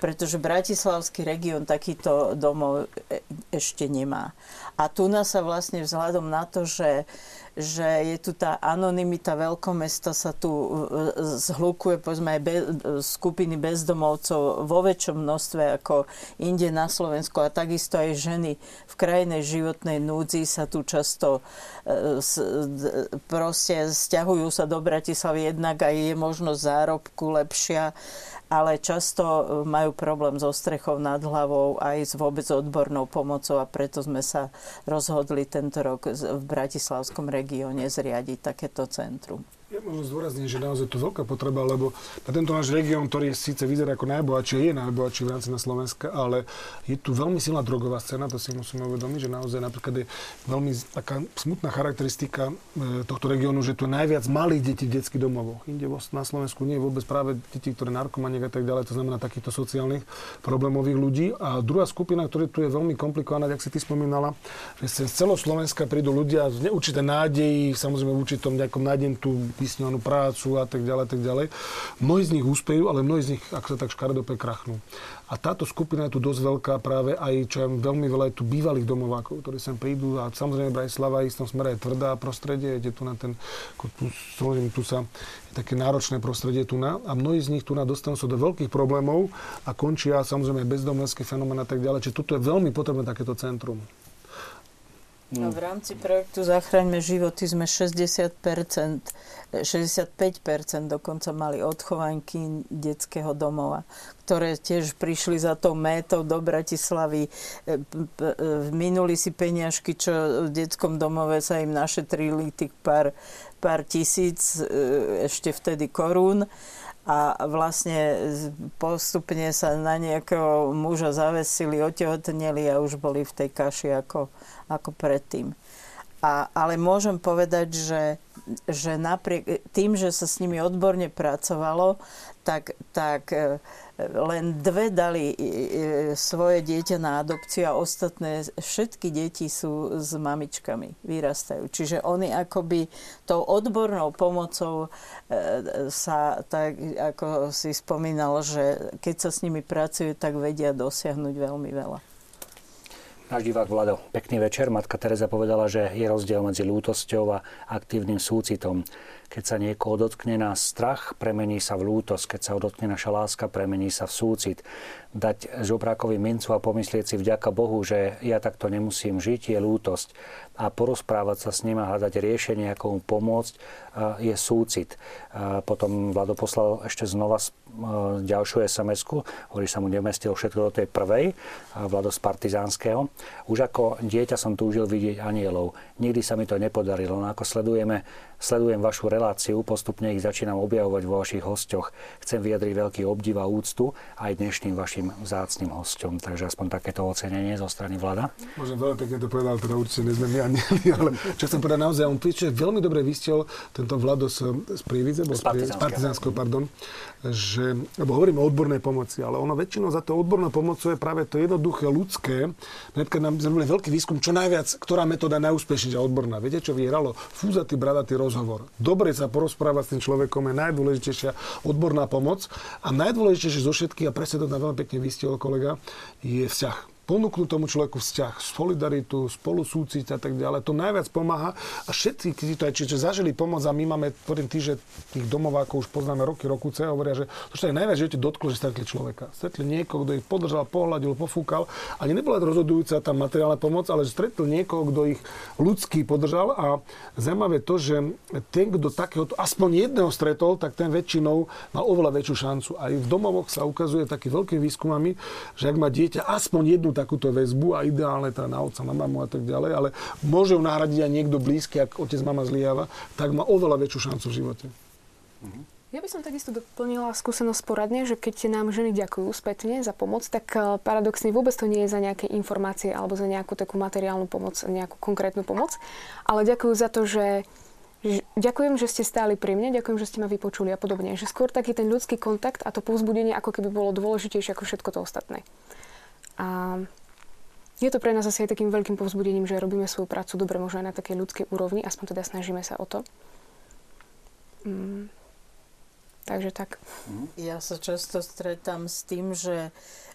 Pretože Bratislavský región takýto domov e, ešte nemá. A tu nás sa vlastne vzhľadom na to, že že je tu tá anonimita veľkomesta sa tu e, zhlukuje povedzme aj be, skupiny bezdomovcov vo väčšom množstve ako inde na Slovensku. A takisto aj ženy v krajnej životnej núdzi sa tu často e, proste stiahujú sa do Bratislavy. Jednak aj je možnosť zárobku lepšia ale často e, majú problém so strechou nad hlavou aj s vôbec odbornou pomocou a preto sme sa rozhodli tento rok v Bratislavskom regióne zriadiť takéto centrum. Ja možno zdôrazním, že naozaj to veľká potreba, lebo na tento náš región, ktorý síce vyzerá ako najbohatší, je najbohatší v rámci na Slovenska, ale je tu veľmi silná drogová scéna, to si musíme uvedomiť, že naozaj napríklad je veľmi taká smutná charakteristika e, tohto regiónu, že tu je najviac malých detí v detských domovoch. Inde na Slovensku nie je vôbec práve deti, ktoré narkomaniek a tak ďalej, to znamená takýchto sociálnych problémových ľudí. A druhá skupina, ktorá tu je veľmi komplikovaná, ako si ty spomínala, že z celoslovenska prídu ľudia z neurčité nádejí, samozrejme v určitom nejakom nádejem tu vysnívanú prácu a tak ďalej, tak ďalej. Mnohí z nich úspejú, ale mnohí z nich, ak sa tak škaredope, krachnú. A táto skupina je tu dosť veľká práve aj, čo je veľmi veľa je tu bývalých domovákov, ktorí sem prídu a samozrejme Bratislava je istom smere je tvrdá prostredie, je tu na ten, tu, samozrejme tu sa je také náročné prostredie tu na a mnohí z nich tu na dostanú sa do veľkých problémov a končia samozrejme bezdomovský fenomén a tak ďalej. Čiže tuto je veľmi potrebné takéto centrum. No. V rámci projektu Zachraňme životy sme 60% 65% dokonca mali odchovanky detského domova, ktoré tiež prišli za tou métou do Bratislavy. E, e, minuli si peniažky, čo v detskom domove sa im našetrili tých pár, pár tisíc, e, ešte vtedy korún a vlastne postupne sa na nejakého muža zavesili, otehotneli a už boli v tej kaši ako, ako predtým. A, ale môžem povedať, že, že napriek tým, že sa s nimi odborne pracovalo, tak, tak e, len dve dali e, e, svoje dieťa na adopciu a ostatné, všetky deti sú s mamičkami, vyrastajú. Čiže oni akoby tou odbornou pomocou sa, tak ako si spomínal, že keď sa s nimi pracujú, tak vedia dosiahnuť veľmi veľa. Náš divák Vlado, pekný večer. Matka Teresa povedala, že je rozdiel medzi lútosťou a aktívnym súcitom. Keď sa niekoho dotkne na strach, premení sa v lútosť. Keď sa dotkne naša láska, premení sa v súcit. Dať žobrákovi mincu a pomyslieť si vďaka Bohu, že ja takto nemusím žiť, je lútosť. A porozprávať sa s ním a hľadať riešenie, ako mu pomôcť, je súcit. Potom Vlado poslal ešte znova ďalšiu SMS-ku, hovorí, sa mu nemestil všetko do tej prvej, Vlado z Partizánskeho. Už ako dieťa som túžil vidieť anielov. Nikdy sa mi to nepodarilo. No ako sledujeme Sledujem vašu reláciu, postupne ich začínam objavovať vo vašich hostoch. Chcem vyjadriť veľký obdiv a úctu aj dnešným vašim vzácným hostom. Takže aspoň takéto ocenenie zo strany vláda. Môžem veľmi pekne to povedal, teda určite nie ani, ale čo chcem povedať naozaj, on píše veľmi dobre vystiel tento Vlado z, z Prívidze, z, z Partizánskeho, pardon, že, lebo hovoríme o odbornej pomoci, ale ono väčšinou za to odbornou pomocou je práve to jednoduché ľudské. Napríklad nám zrobili veľký výskum, čo najviac, ktorá metóda najúspešnejšia odborná. Viete, čo vyhralo? Fúzatý, bradatý rozhovor. Dobre sa porozprávať s tým človekom je najdôležitejšia odborná pomoc a najdôležitejšie zo všetkých, a presne to tam veľmi pekne vystiel kolega, je vzťah ponúknuť tomu človeku vzťah, solidaritu, spolu súcit a tak ďalej. To najviac pomáha a všetci, ktorí to aj čiže zažili pomoc a my máme, poviem tí, že tých domovákov už poznáme roky, rokuce, hovoria, že to, čo je najviac že dotklo, že stretli človeka. Stretli niekoho, kto ich podržal, pohľadil, pofúkal. Ani nebola rozhodujúca tá materiálna pomoc, ale že stretli niekoho, kto ich ľudský podržal a zaujímavé to, že ten, kto takéhoto aspoň jedného stretol, tak ten väčšinou mal oveľa väčšiu šancu. Aj v domovoch sa ukazuje taký veľkými výskumami, že ak má dieťa aspoň jednu takúto väzbu a ideálne teda na otca, na mamu a tak ďalej, ale môže ju nahradiť aj niekto blízky, ak otec, mama zliava, tak má oveľa väčšiu šancu v živote. Ja by som takisto doplnila skúsenosť poradne, že keď nám ženy ďakujú spätne za pomoc, tak eh, paradoxne vôbec to nie je za nejaké informácie alebo za nejakú takú materiálnu pomoc, nejakú konkrétnu pomoc, ale ďakujú za to, že ďakujem, že ste stáli pri mne, ďakujem, že ste ma vypočuli a podobne. Že skôr taký ten ľudský kontakt a to povzbudenie ako keby bolo dôležitejšie ako všetko to ostatné. A je to pre nás asi aj takým veľkým povzbudením, že robíme svoju prácu dobre, možno aj na takej ľudskej úrovni, aspoň teda snažíme sa o to. Mm. Takže tak. Ja sa často stretám s tým, že,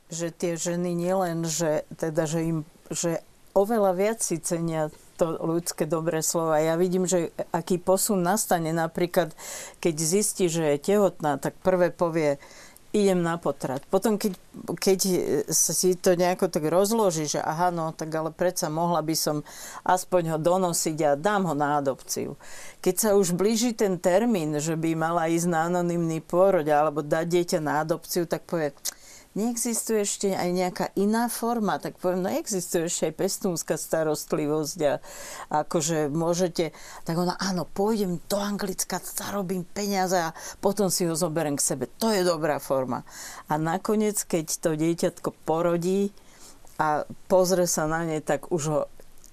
že tie ženy nielen, že, teda, že im že oveľa viac si cenia to ľudské dobré slova. Ja vidím, že aký posun nastane. Napríklad, keď zistí, že je tehotná, tak prvé povie, idem na potrat. Potom, keď, keď si to nejako tak rozloží, že aha, no, tak ale predsa mohla by som aspoň ho donosiť a dám ho na adopciu. Keď sa už blíži ten termín, že by mala ísť na anonimný pôrod alebo dať dieťa na adopciu, tak povie, neexistuje ešte aj nejaká iná forma, tak poviem, no existuje ešte aj pestúnska starostlivosť a akože môžete, tak ona, áno, pôjdem do Anglicka, zarobím peniaze a potom si ho zoberiem k sebe. To je dobrá forma. A nakoniec, keď to dieťatko porodí a pozrie sa na ne, tak už ho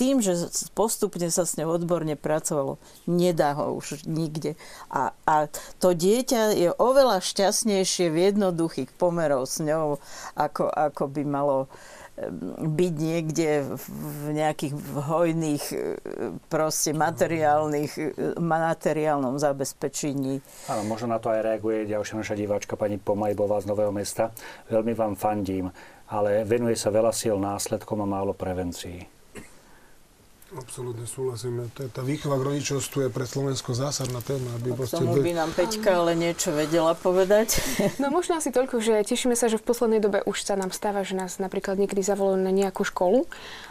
tým, že postupne sa s ňou odborne pracovalo, nedá ho už nikde. A, a to dieťa je oveľa šťastnejšie v jednoduchých pomerov s ňou, ako, ako by malo byť niekde v nejakých hojných proste materiálnych, materiálnom zabezpečení. Áno, možno na to aj reaguje ďalšia naša diváčka pani Pomajbová z Nového mesta. Veľmi vám fandím, ale venuje sa veľa síl následkom a málo prevencií. Absolútne súhlasím. Tá výchova k rodičovstvu je pre Slovensko zásadná téma. Aby k tomu by nám Peťka ale niečo vedela povedať. No možno asi toľko, že tešíme sa, že v poslednej dobe už sa nám stáva, že nás napríklad niekedy zavolajú na nejakú školu,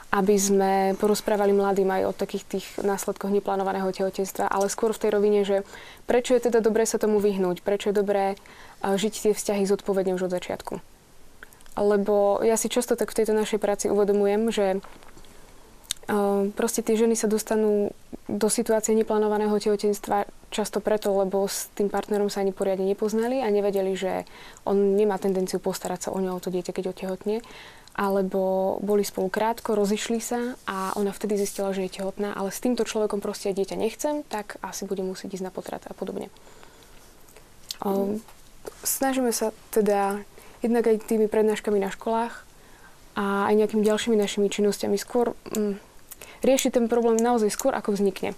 aby sme porozprávali mladým aj o takých tých následkoch neplánovaného tehotenstva, ale skôr v tej rovine, že prečo je teda dobré sa tomu vyhnúť, prečo je dobré žiť tie vzťahy zodpovedne už od začiatku. Lebo ja si často tak v tejto našej práci uvedomujem, že Proste tie ženy sa dostanú do situácie neplánovaného tehotenstva často preto, lebo s tým partnerom sa ani poriadne nepoznali a nevedeli, že on nemá tendenciu postarať sa o ňo, o to dieťa, keď otehotne. Alebo boli spolu krátko, rozišli sa a ona vtedy zistila, že je tehotná, ale s týmto človekom proste dieťa nechcem, tak asi bude musieť ísť na potrat a podobne. Snažíme sa teda jednak aj tými prednáškami na školách a aj nejakými ďalšími našimi činnosťami skôr mm, riešiť ten problém naozaj skôr, ako vznikne.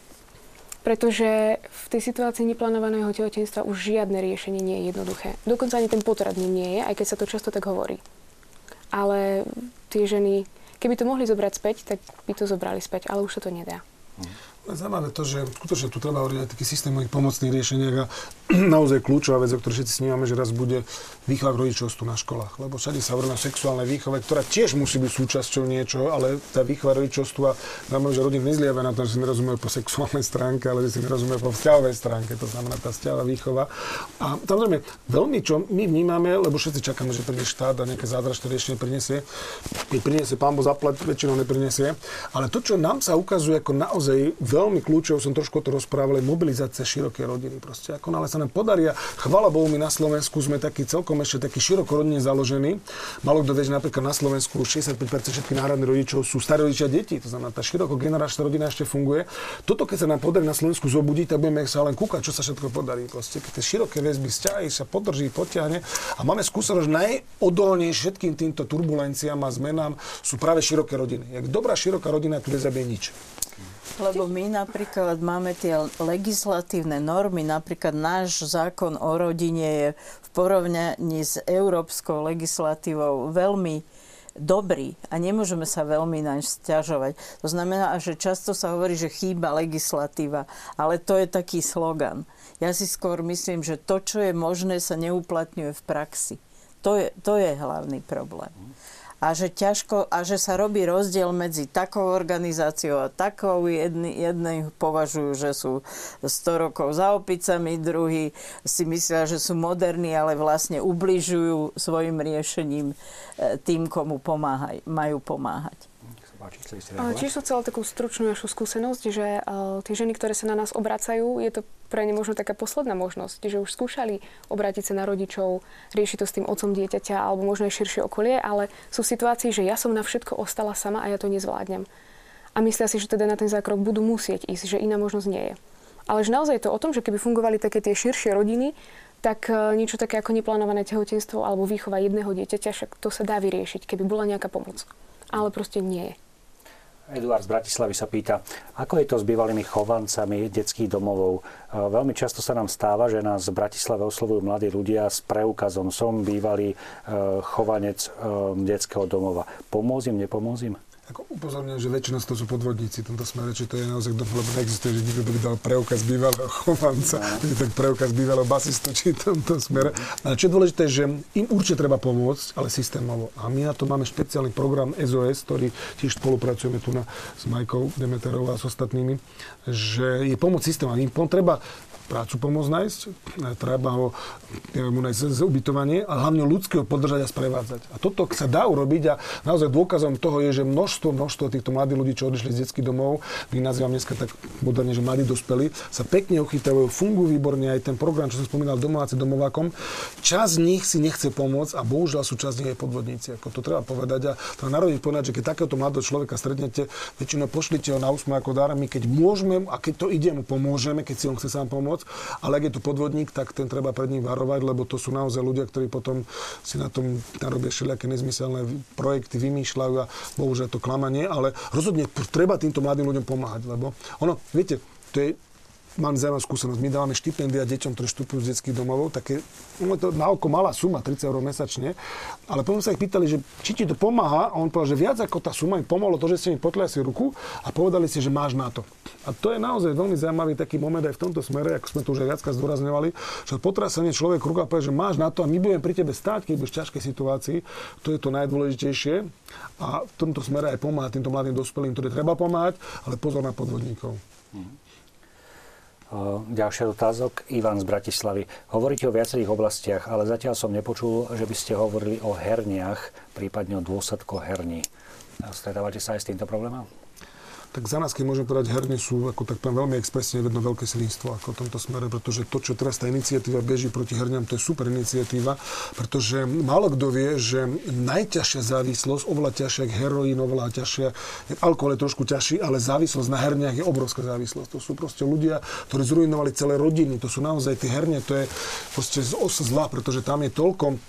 Pretože v tej situácii neplánovaného tehotenstva už žiadne riešenie nie je jednoduché. Dokonca ani ten potrat nie je, aj keď sa to často tak hovorí. Ale tie ženy, keby to mohli zobrať späť, tak by to zobrali späť, ale už sa to nedá. Zaujímavé to, že skutočne tu treba hovoriť aj takých systémových pomocných riešeniach a naozaj kľúčová vec, o ktorej všetci snímame, že raz bude výchova k rodičovstvu na školách. Lebo všade sa hovorí o sexuálnej výchove, ktorá tiež musí byť súčasťou niečoho, ale tá výchova rodičovstva znamená, že rodiny nezliava na to, že si nerozumejú po sexuálnej stránke, ale že si nerozumejú po vzťahovej stránke. To znamená tá vzťahová výchova. A samozrejme, veľmi čo my vnímame, lebo všetci čakáme, že príde štát a nejaké zázračné riešenie prinesie. Keď prinesie pán Boh zaplat, väčšinou neprinesie. Ale to, čo nám sa ukazuje ako naozaj veľmi kľúčov, som trošku to rozprával, mobilizácia širokej rodiny. Proste ako nále sa nám podaria, chvala Bohu, my na Slovensku sme taký celkom ešte taký široko založený. Malo kto vie, že napríklad na Slovensku 65% všetkých náhradných rodičov sú starí rodičia deti, to znamená, tá široko generačná rodina ešte funguje. Toto, keď sa nám podarí na Slovensku zobudiť, tak budeme sa len kúkať, čo sa všetko podarí. Proste, keď tie široké väzby, vzťahy sa podrží, potiahne a máme skúsenosť, že najodolnejšie všetkým týmto turbulenciám a zmenám sú práve široké rodiny. Jak dobrá široká rodina tu nezabije nič. Lebo my napríklad máme tie legislatívne normy, napríklad náš zákon o rodine je v porovnaní s európskou legislatívou veľmi dobrý a nemôžeme sa veľmi naň stiažovať. To znamená, že často sa hovorí, že chýba legislatíva, ale to je taký slogan. Ja si skôr myslím, že to, čo je možné, sa neuplatňuje v praxi. To je, to je hlavný problém a že ťažko a že sa robí rozdiel medzi takou organizáciou a takou. Jedni, jedni považujú, že sú 100 rokov za opicami, druhí si myslia, že sú moderní, ale vlastne ubližujú svojim riešením e, tým, komu pomáhaj, majú pomáhať páči, Tiež som chcela takú stručnú našu skúsenosť, že uh, tie ženy, ktoré sa na nás obracajú, je to pre ne možno taká posledná možnosť, že už skúšali obrátiť sa na rodičov, riešiť to s tým otcom dieťaťa alebo možno aj širšie okolie, ale sú v situácii, že ja som na všetko ostala sama a ja to nezvládnem. A myslia si, že teda na ten zákrok budú musieť ísť, že iná možnosť nie je. Ale že naozaj je to o tom, že keby fungovali také tie širšie rodiny, tak e, niečo také ako neplánované tehotenstvo alebo výchova jedného dieťaťa, však to sa dá vyriešiť, keby bola nejaká pomoc. Ale proste nie je. Eduard z Bratislavy sa pýta, ako je to s bývalými chovancami detských domovov? E, veľmi často sa nám stáva, že nás v Bratislave oslovujú mladí ľudia s preukazom. Som bývalý e, chovanec e, detského domova. Pomôžim, nepomôžim? Ako upozorňujem, že väčšina z toho sú podvodníci v tomto smere, či to je naozaj kto, lebo neexistuje, že nikto by dal preukaz bývalého chovanca, mm. tak preukaz bývalého basistu, či v tomto smere. Ale čo je dôležité, že im určite treba pomôcť, ale systémovo. A my na to máme špeciálny program SOS, ktorý tiež spolupracujeme tu na, s Majkou Demeterovou a s ostatnými, že je pomoc systémom. Im treba prácu pomôcť nájsť, treba ho mu nájsť ubytovanie a hlavne ľudského podržať a sprevádzať. A toto sa dá urobiť a naozaj dôkazom toho je, že množstvo, množstvo týchto mladých ľudí, čo odišli z detských domov, my nazývam dneska tak moderne, že mladí dospelí, sa pekne uchytajú, fungujú výborne aj ten program, čo som spomínal, domováci domovákom. Čas z nich si nechce pomôcť a bohužiaľ sú časť z nich aj podvodníci. Ako to treba povedať a to narodiť povedať, že keď takéhoto mladého človeka stretnete, väčšinou pošlite ho na úsmu ako dar, my keď môžeme a keď to ide, mu pomôžeme, keď si on chce sám pomôcť pomôcť, ale ak je tu podvodník, tak ten treba pred ním varovať, lebo to sú naozaj ľudia, ktorí potom si na tom narobia všelijaké nezmyselné projekty, vymýšľajú a bohužiaľ to klamanie, ale rozhodne treba týmto mladým ľuďom pomáhať, lebo ono, viete, to je mám zaujímavú skúsenosť. My dávame štipendia deťom, ktorí vstupujú z detských domovov, také, no to na oko malá suma, 30 eur mesačne, ale potom sa ich pýtali, že či ti to pomáha a on povedal, že viac ako tá suma im pomohlo to, že ste mi si ruku a povedali si, že máš na to. A to je naozaj veľmi zaujímavý taký moment aj v tomto smere, ako sme to už aj viacka zdôrazňovali, že potrasenie človek ruka povie, že máš na to a my budeme pri tebe stáť, keď budeš v ťažkej situácii. To je to najdôležitejšie. A v tomto smere aj pomáhať týmto mladým dospelým, ktorí treba pomáhať, ale pozor na podvodníkov. Mm. Ďalší otázok. Ivan z Bratislavy. Hovoríte o viacerých oblastiach, ale zatiaľ som nepočul, že by ste hovorili o herniach, prípadne o dôsledkoch herní. Stretávate sa aj s týmto problémom? Tak za nás, keď môžem povedať, herne sú, ako tak poviem, veľmi expresívne jedno veľké svinstvo ako v tomto smere, pretože to, čo teraz tá iniciatíva beží proti herniam, to je super iniciatíva, pretože málo kto vie, že najťažšia závislosť, oveľa ťažšia heroín, oveľa ťažšia, alkohol je trošku ťažší, ale závislosť na herniach je obrovská závislosť. To sú proste ľudia, ktorí zrujnovali celé rodiny, to sú naozaj tie hernie, to je proste zla, pretože tam je toľko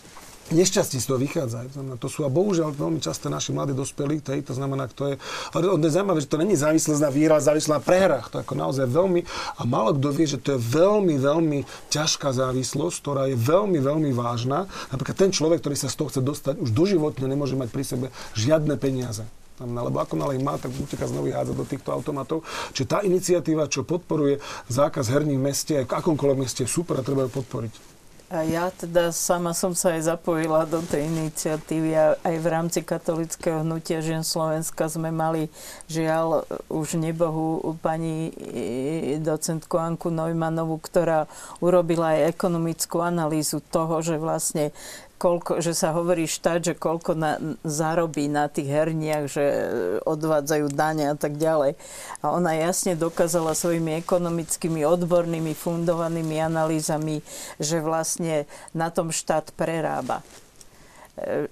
nešťastí z toho vychádza. Znamená, to sú a bohužiaľ veľmi často naši mladí dospelí, tej, to znamená, to je, ale je zaujímavé, že to není závislosť na výhra, závislosť na prehrách. To je ako naozaj veľmi, a málo kto vie, že to je veľmi, veľmi ťažká závislosť, ktorá je veľmi, veľmi vážna. Napríklad ten človek, ktorý sa z toho chce dostať, už doživotne nemôže mať pri sebe žiadne peniaze. lebo ako malý má, tak uteká znovu hádzať do týchto automatov. Čiže tá iniciatíva, čo podporuje zákaz herní v meste, v akomkoľvek meste, super a treba ju podporiť. A ja teda sama som sa aj zapojila do tej iniciatívy a aj v rámci katolického hnutia žien Slovenska sme mali žiaľ už nebohu pani docentku Anku Neumannovú, ktorá urobila aj ekonomickú analýzu toho, že vlastne koľko, že sa hovorí štát, že koľko na, zarobí na tých herniach, že odvádzajú dane a tak ďalej. A ona jasne dokázala svojimi ekonomickými, odbornými, fundovanými analýzami, že vlastne na tom štát prerába. E,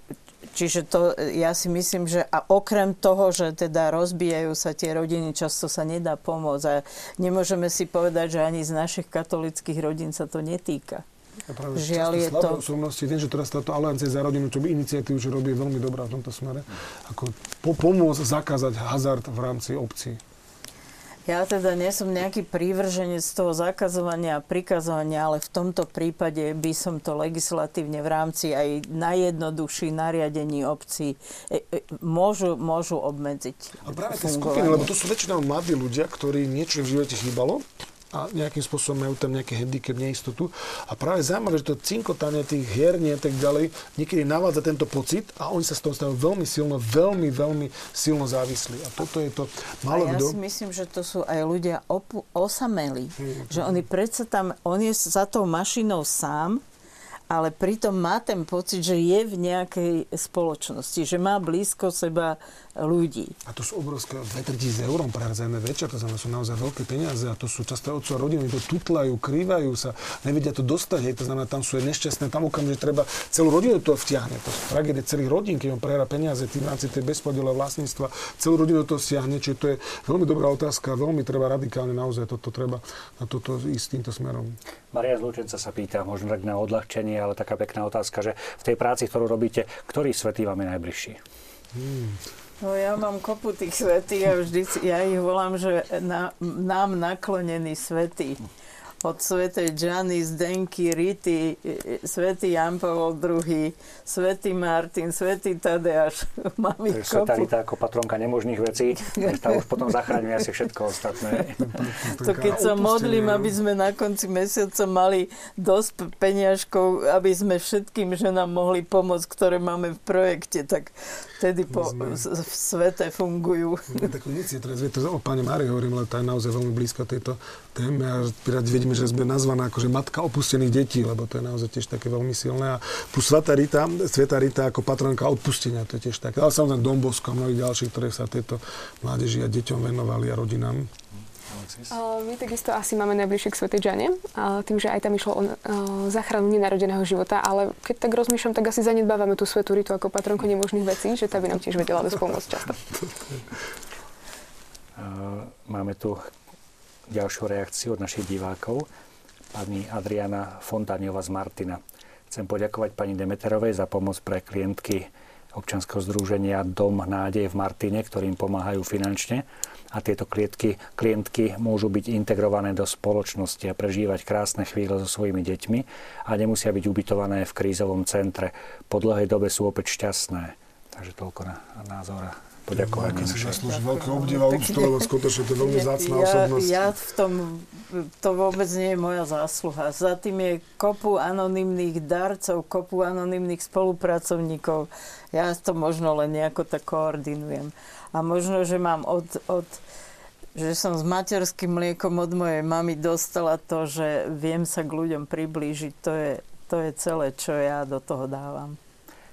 čiže to, ja si myslím, že a okrem toho, že teda rozbijajú sa tie rodiny, často sa nedá pomôcť. A nemôžeme si povedať, že ani z našich katolických rodín sa to netýka. Ja práve Žiaľ je to... osobnosti, viem, že teraz táto aliancia za rodinu, čo by iniciatívu, čo robí, je veľmi dobrá v tomto smere. Ako po, pomôcť zakázať hazard v rámci obcí. Ja teda nie som nejaký prívrženec toho zakazovania a prikazovania, ale v tomto prípade by som to legislatívne v rámci aj najjednoduchší nariadení obcí e, e, môžu, môžu obmedziť A práve tie skupiny, lebo to sú väčšinou mladí ľudia, ktorí niečo v živote chýbalo a nejakým spôsobom majú tam nejaký handicap, neistotu. A práve zaujímavé, že to cinkotanie tých hier a tak ďalej niekedy navádza tento pocit a oni sa z toho stávajú veľmi silno, veľmi, veľmi silno závislí. A toto je to málo a ja kdo... si myslím, že to sú aj ľudia opu- osamelí. Hmm. Že oni predsa tam, on je za tou mašinou sám, ale pritom má ten pocit, že je v nejakej spoločnosti, že má blízko seba ľudí. A to sú obrovské 2 tisíc eur prehradzené večer, to znamená, sú naozaj veľké peniaze a to sú často otcov rodiny, to tutlajú, krývajú sa, nevedia to dostať, hej, to znamená, tam sú aj nešťastné, tam okamžite treba celú rodinu to vtiahne, to sú tragédie celých rodín, keď on prehrá peniaze tým rámci tej bezpodiela vlastníctva, celú rodinu to stiahne, čiže to je veľmi dobrá otázka, veľmi treba radikálne naozaj toto treba na toto ísť týmto smerom. Maria Zlučenca sa pýta, možno tak na odľahčenie, ale taká pekná otázka, že v tej práci, ktorú robíte, ktorý svetý vám je najbližší? Hmm. No ja mám kopu tých svetých a vždy ja ich volám, že na, nám naklonení svetí od svetej Gianni, Zdenky, Rity, svetý Jan Pavel II, svetý Martin, svetý Tadeáš. Mám ich Sveta Rita ako patronka nemožných vecí, tá už potom zachráňuje asi všetko ostatné. To keď sa modlím, aby sme na konci mesiaca mali dosť peňažkov, aby sme všetkým ženám mohli pomôcť, ktoré máme v projekte, tak vtedy po sme... svete fungujú. Takú iniciatívu, to o pani Mári hovorím, ale tá je naozaj veľmi blízka tejto téme a rád vidíme, že sme nazvaná akože matka opustených detí, lebo to je naozaj tiež také veľmi silné. A plus Sveta Rita, Sveta Rita ako patronka odpustenia, to je tiež také. Ale samozrejme Dom Bosko a mnohí ďalší, ktoré sa tieto mládeži a deťom venovali a rodinám. My takisto asi máme najbližšie k Svetej Džane, tým, že aj tam išlo o záchranu nenarodeného života, ale keď tak rozmýšľam, tak asi zanedbávame tú Svetu Ritu ako patronku nemožných vecí, že tá by nám tiež vedela dosť pomôcť často. Máme tu ďalšiu reakciu od našich divákov. Pani Adriana Fontaniova z Martina. Chcem poďakovať pani Demeterovej za pomoc pre klientky občanského združenia Dom nádeje v Martine, ktorým pomáhajú finančne a tieto klientky, klientky môžu byť integrované do spoločnosti a prežívať krásne chvíle so svojimi deťmi a nemusia byť ubytované v krízovom centre. Po dlhej dobe sú opäť šťastné. Takže toľko na názor poďakovanie. si zaslúži veľké obdiv a úctu, lebo skutočne to je veľmi zácná ja, osobnosť. Ja v tom, to vôbec nie je moja zásluha. Za tým je kopu anonimných darcov, kopu anonimných spolupracovníkov. Ja to možno len nejako tak koordinujem. A možno, že mám od, od že som s materským mliekom od mojej mamy dostala to, že viem sa k ľuďom priblížiť. To je, to je celé, čo ja do toho dávam.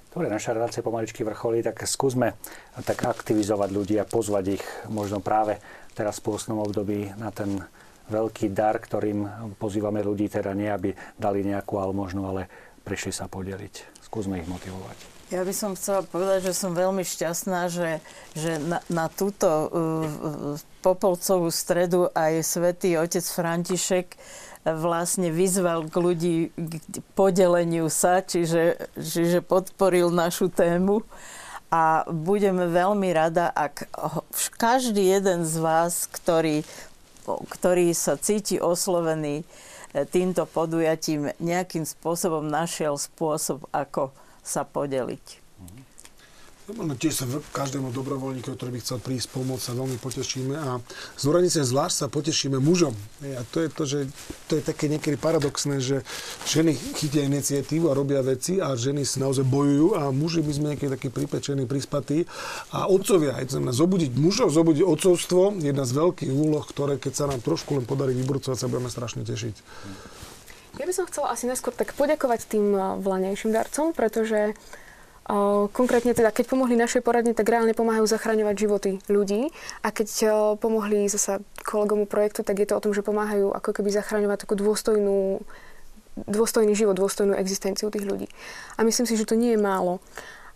Dobre, naša relácia pomaličky vrcholí, tak skúsme tak aktivizovať ľudí a pozvať ich možno práve teraz v pôstnom období na ten veľký dar, ktorým pozývame ľudí, teda nie, aby dali nejakú almožnú, ale prišli sa podeliť. Skúsme ich motivovať. Ja by som chcela povedať, že som veľmi šťastná, že, že na, na túto uh, Popolcovú stredu aj svätý otec František vlastne vyzval k ľudí k podeleniu sa, čiže, čiže podporil našu tému. A budeme veľmi rada, ak každý jeden z vás, ktorý, ktorý sa cíti oslovený e, týmto podujatím, nejakým spôsobom našiel spôsob, ako sa podeliť. No, tiež sa každému dobrovoľníkovi, ktorý by chcel prísť pomôcť, sa veľmi potešíme a z Oranice zvlášť sa potešíme mužom. A to je to, že to je také niekedy paradoxné, že ženy chytia iniciatívu a robia veci a ženy si naozaj bojujú a muži by sme niekedy takí pripečení, prispatí. A otcovia, aj znamená zobudiť mužov, zobudiť otcovstvo, jedna z veľkých úloh, ktoré keď sa nám trošku len podarí vyburcovať, sa budeme strašne tešiť. Ja by som chcela asi neskôr tak poďakovať tým vlanejším darcom, pretože Konkrétne teda, keď pomohli našej poradne, tak reálne pomáhajú zachraňovať životy ľudí a keď pomohli zasa kolegomu projektu, tak je to o tom, že pomáhajú ako keby zachraňovať takú dôstojnú dôstojný život, dôstojnú existenciu tých ľudí. A myslím si, že to nie je málo.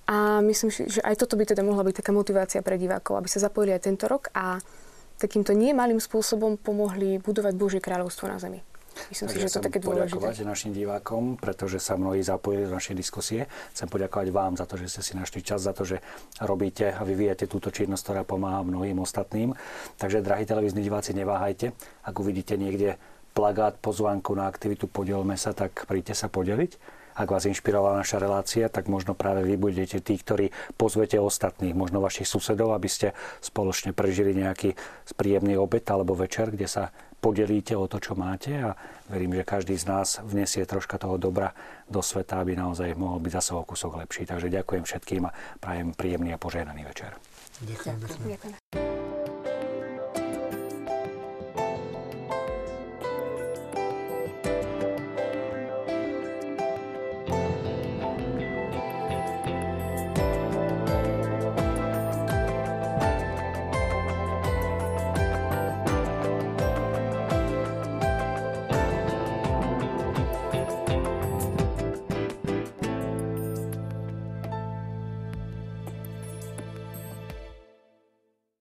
A myslím si, že aj toto by teda mohla byť taká motivácia pre divákov, aby sa zapojili aj tento rok a takýmto nie malým spôsobom pomohli budovať Božie kráľovstvo na zemi. Myslím si, že to také dôležité. poďakovať našim divákom, pretože sa mnohí zapojili do našej diskusie. Chcem poďakovať vám za to, že ste si našli čas, za to, že robíte a vyvíjate túto činnosť, ktorá pomáha mnohým ostatným. Takže, drahí televízni diváci, neváhajte. Ak uvidíte niekde plagát, pozvánku na aktivitu Podielme sa, tak príďte sa podeliť. Ak vás inšpirovala naša relácia, tak možno práve vy budete tí, ktorí pozvete ostatných, možno vašich susedov, aby ste spoločne prežili nejaký príjemný obed alebo večer, kde sa podelíte o to, čo máte a verím, že každý z nás vnesie troška toho dobra do sveta, aby naozaj mohol byť zase o kúsok lepší. Takže ďakujem všetkým a prajem príjemný a požehnaný večer. Ďakujem. ďakujem. ďakujem.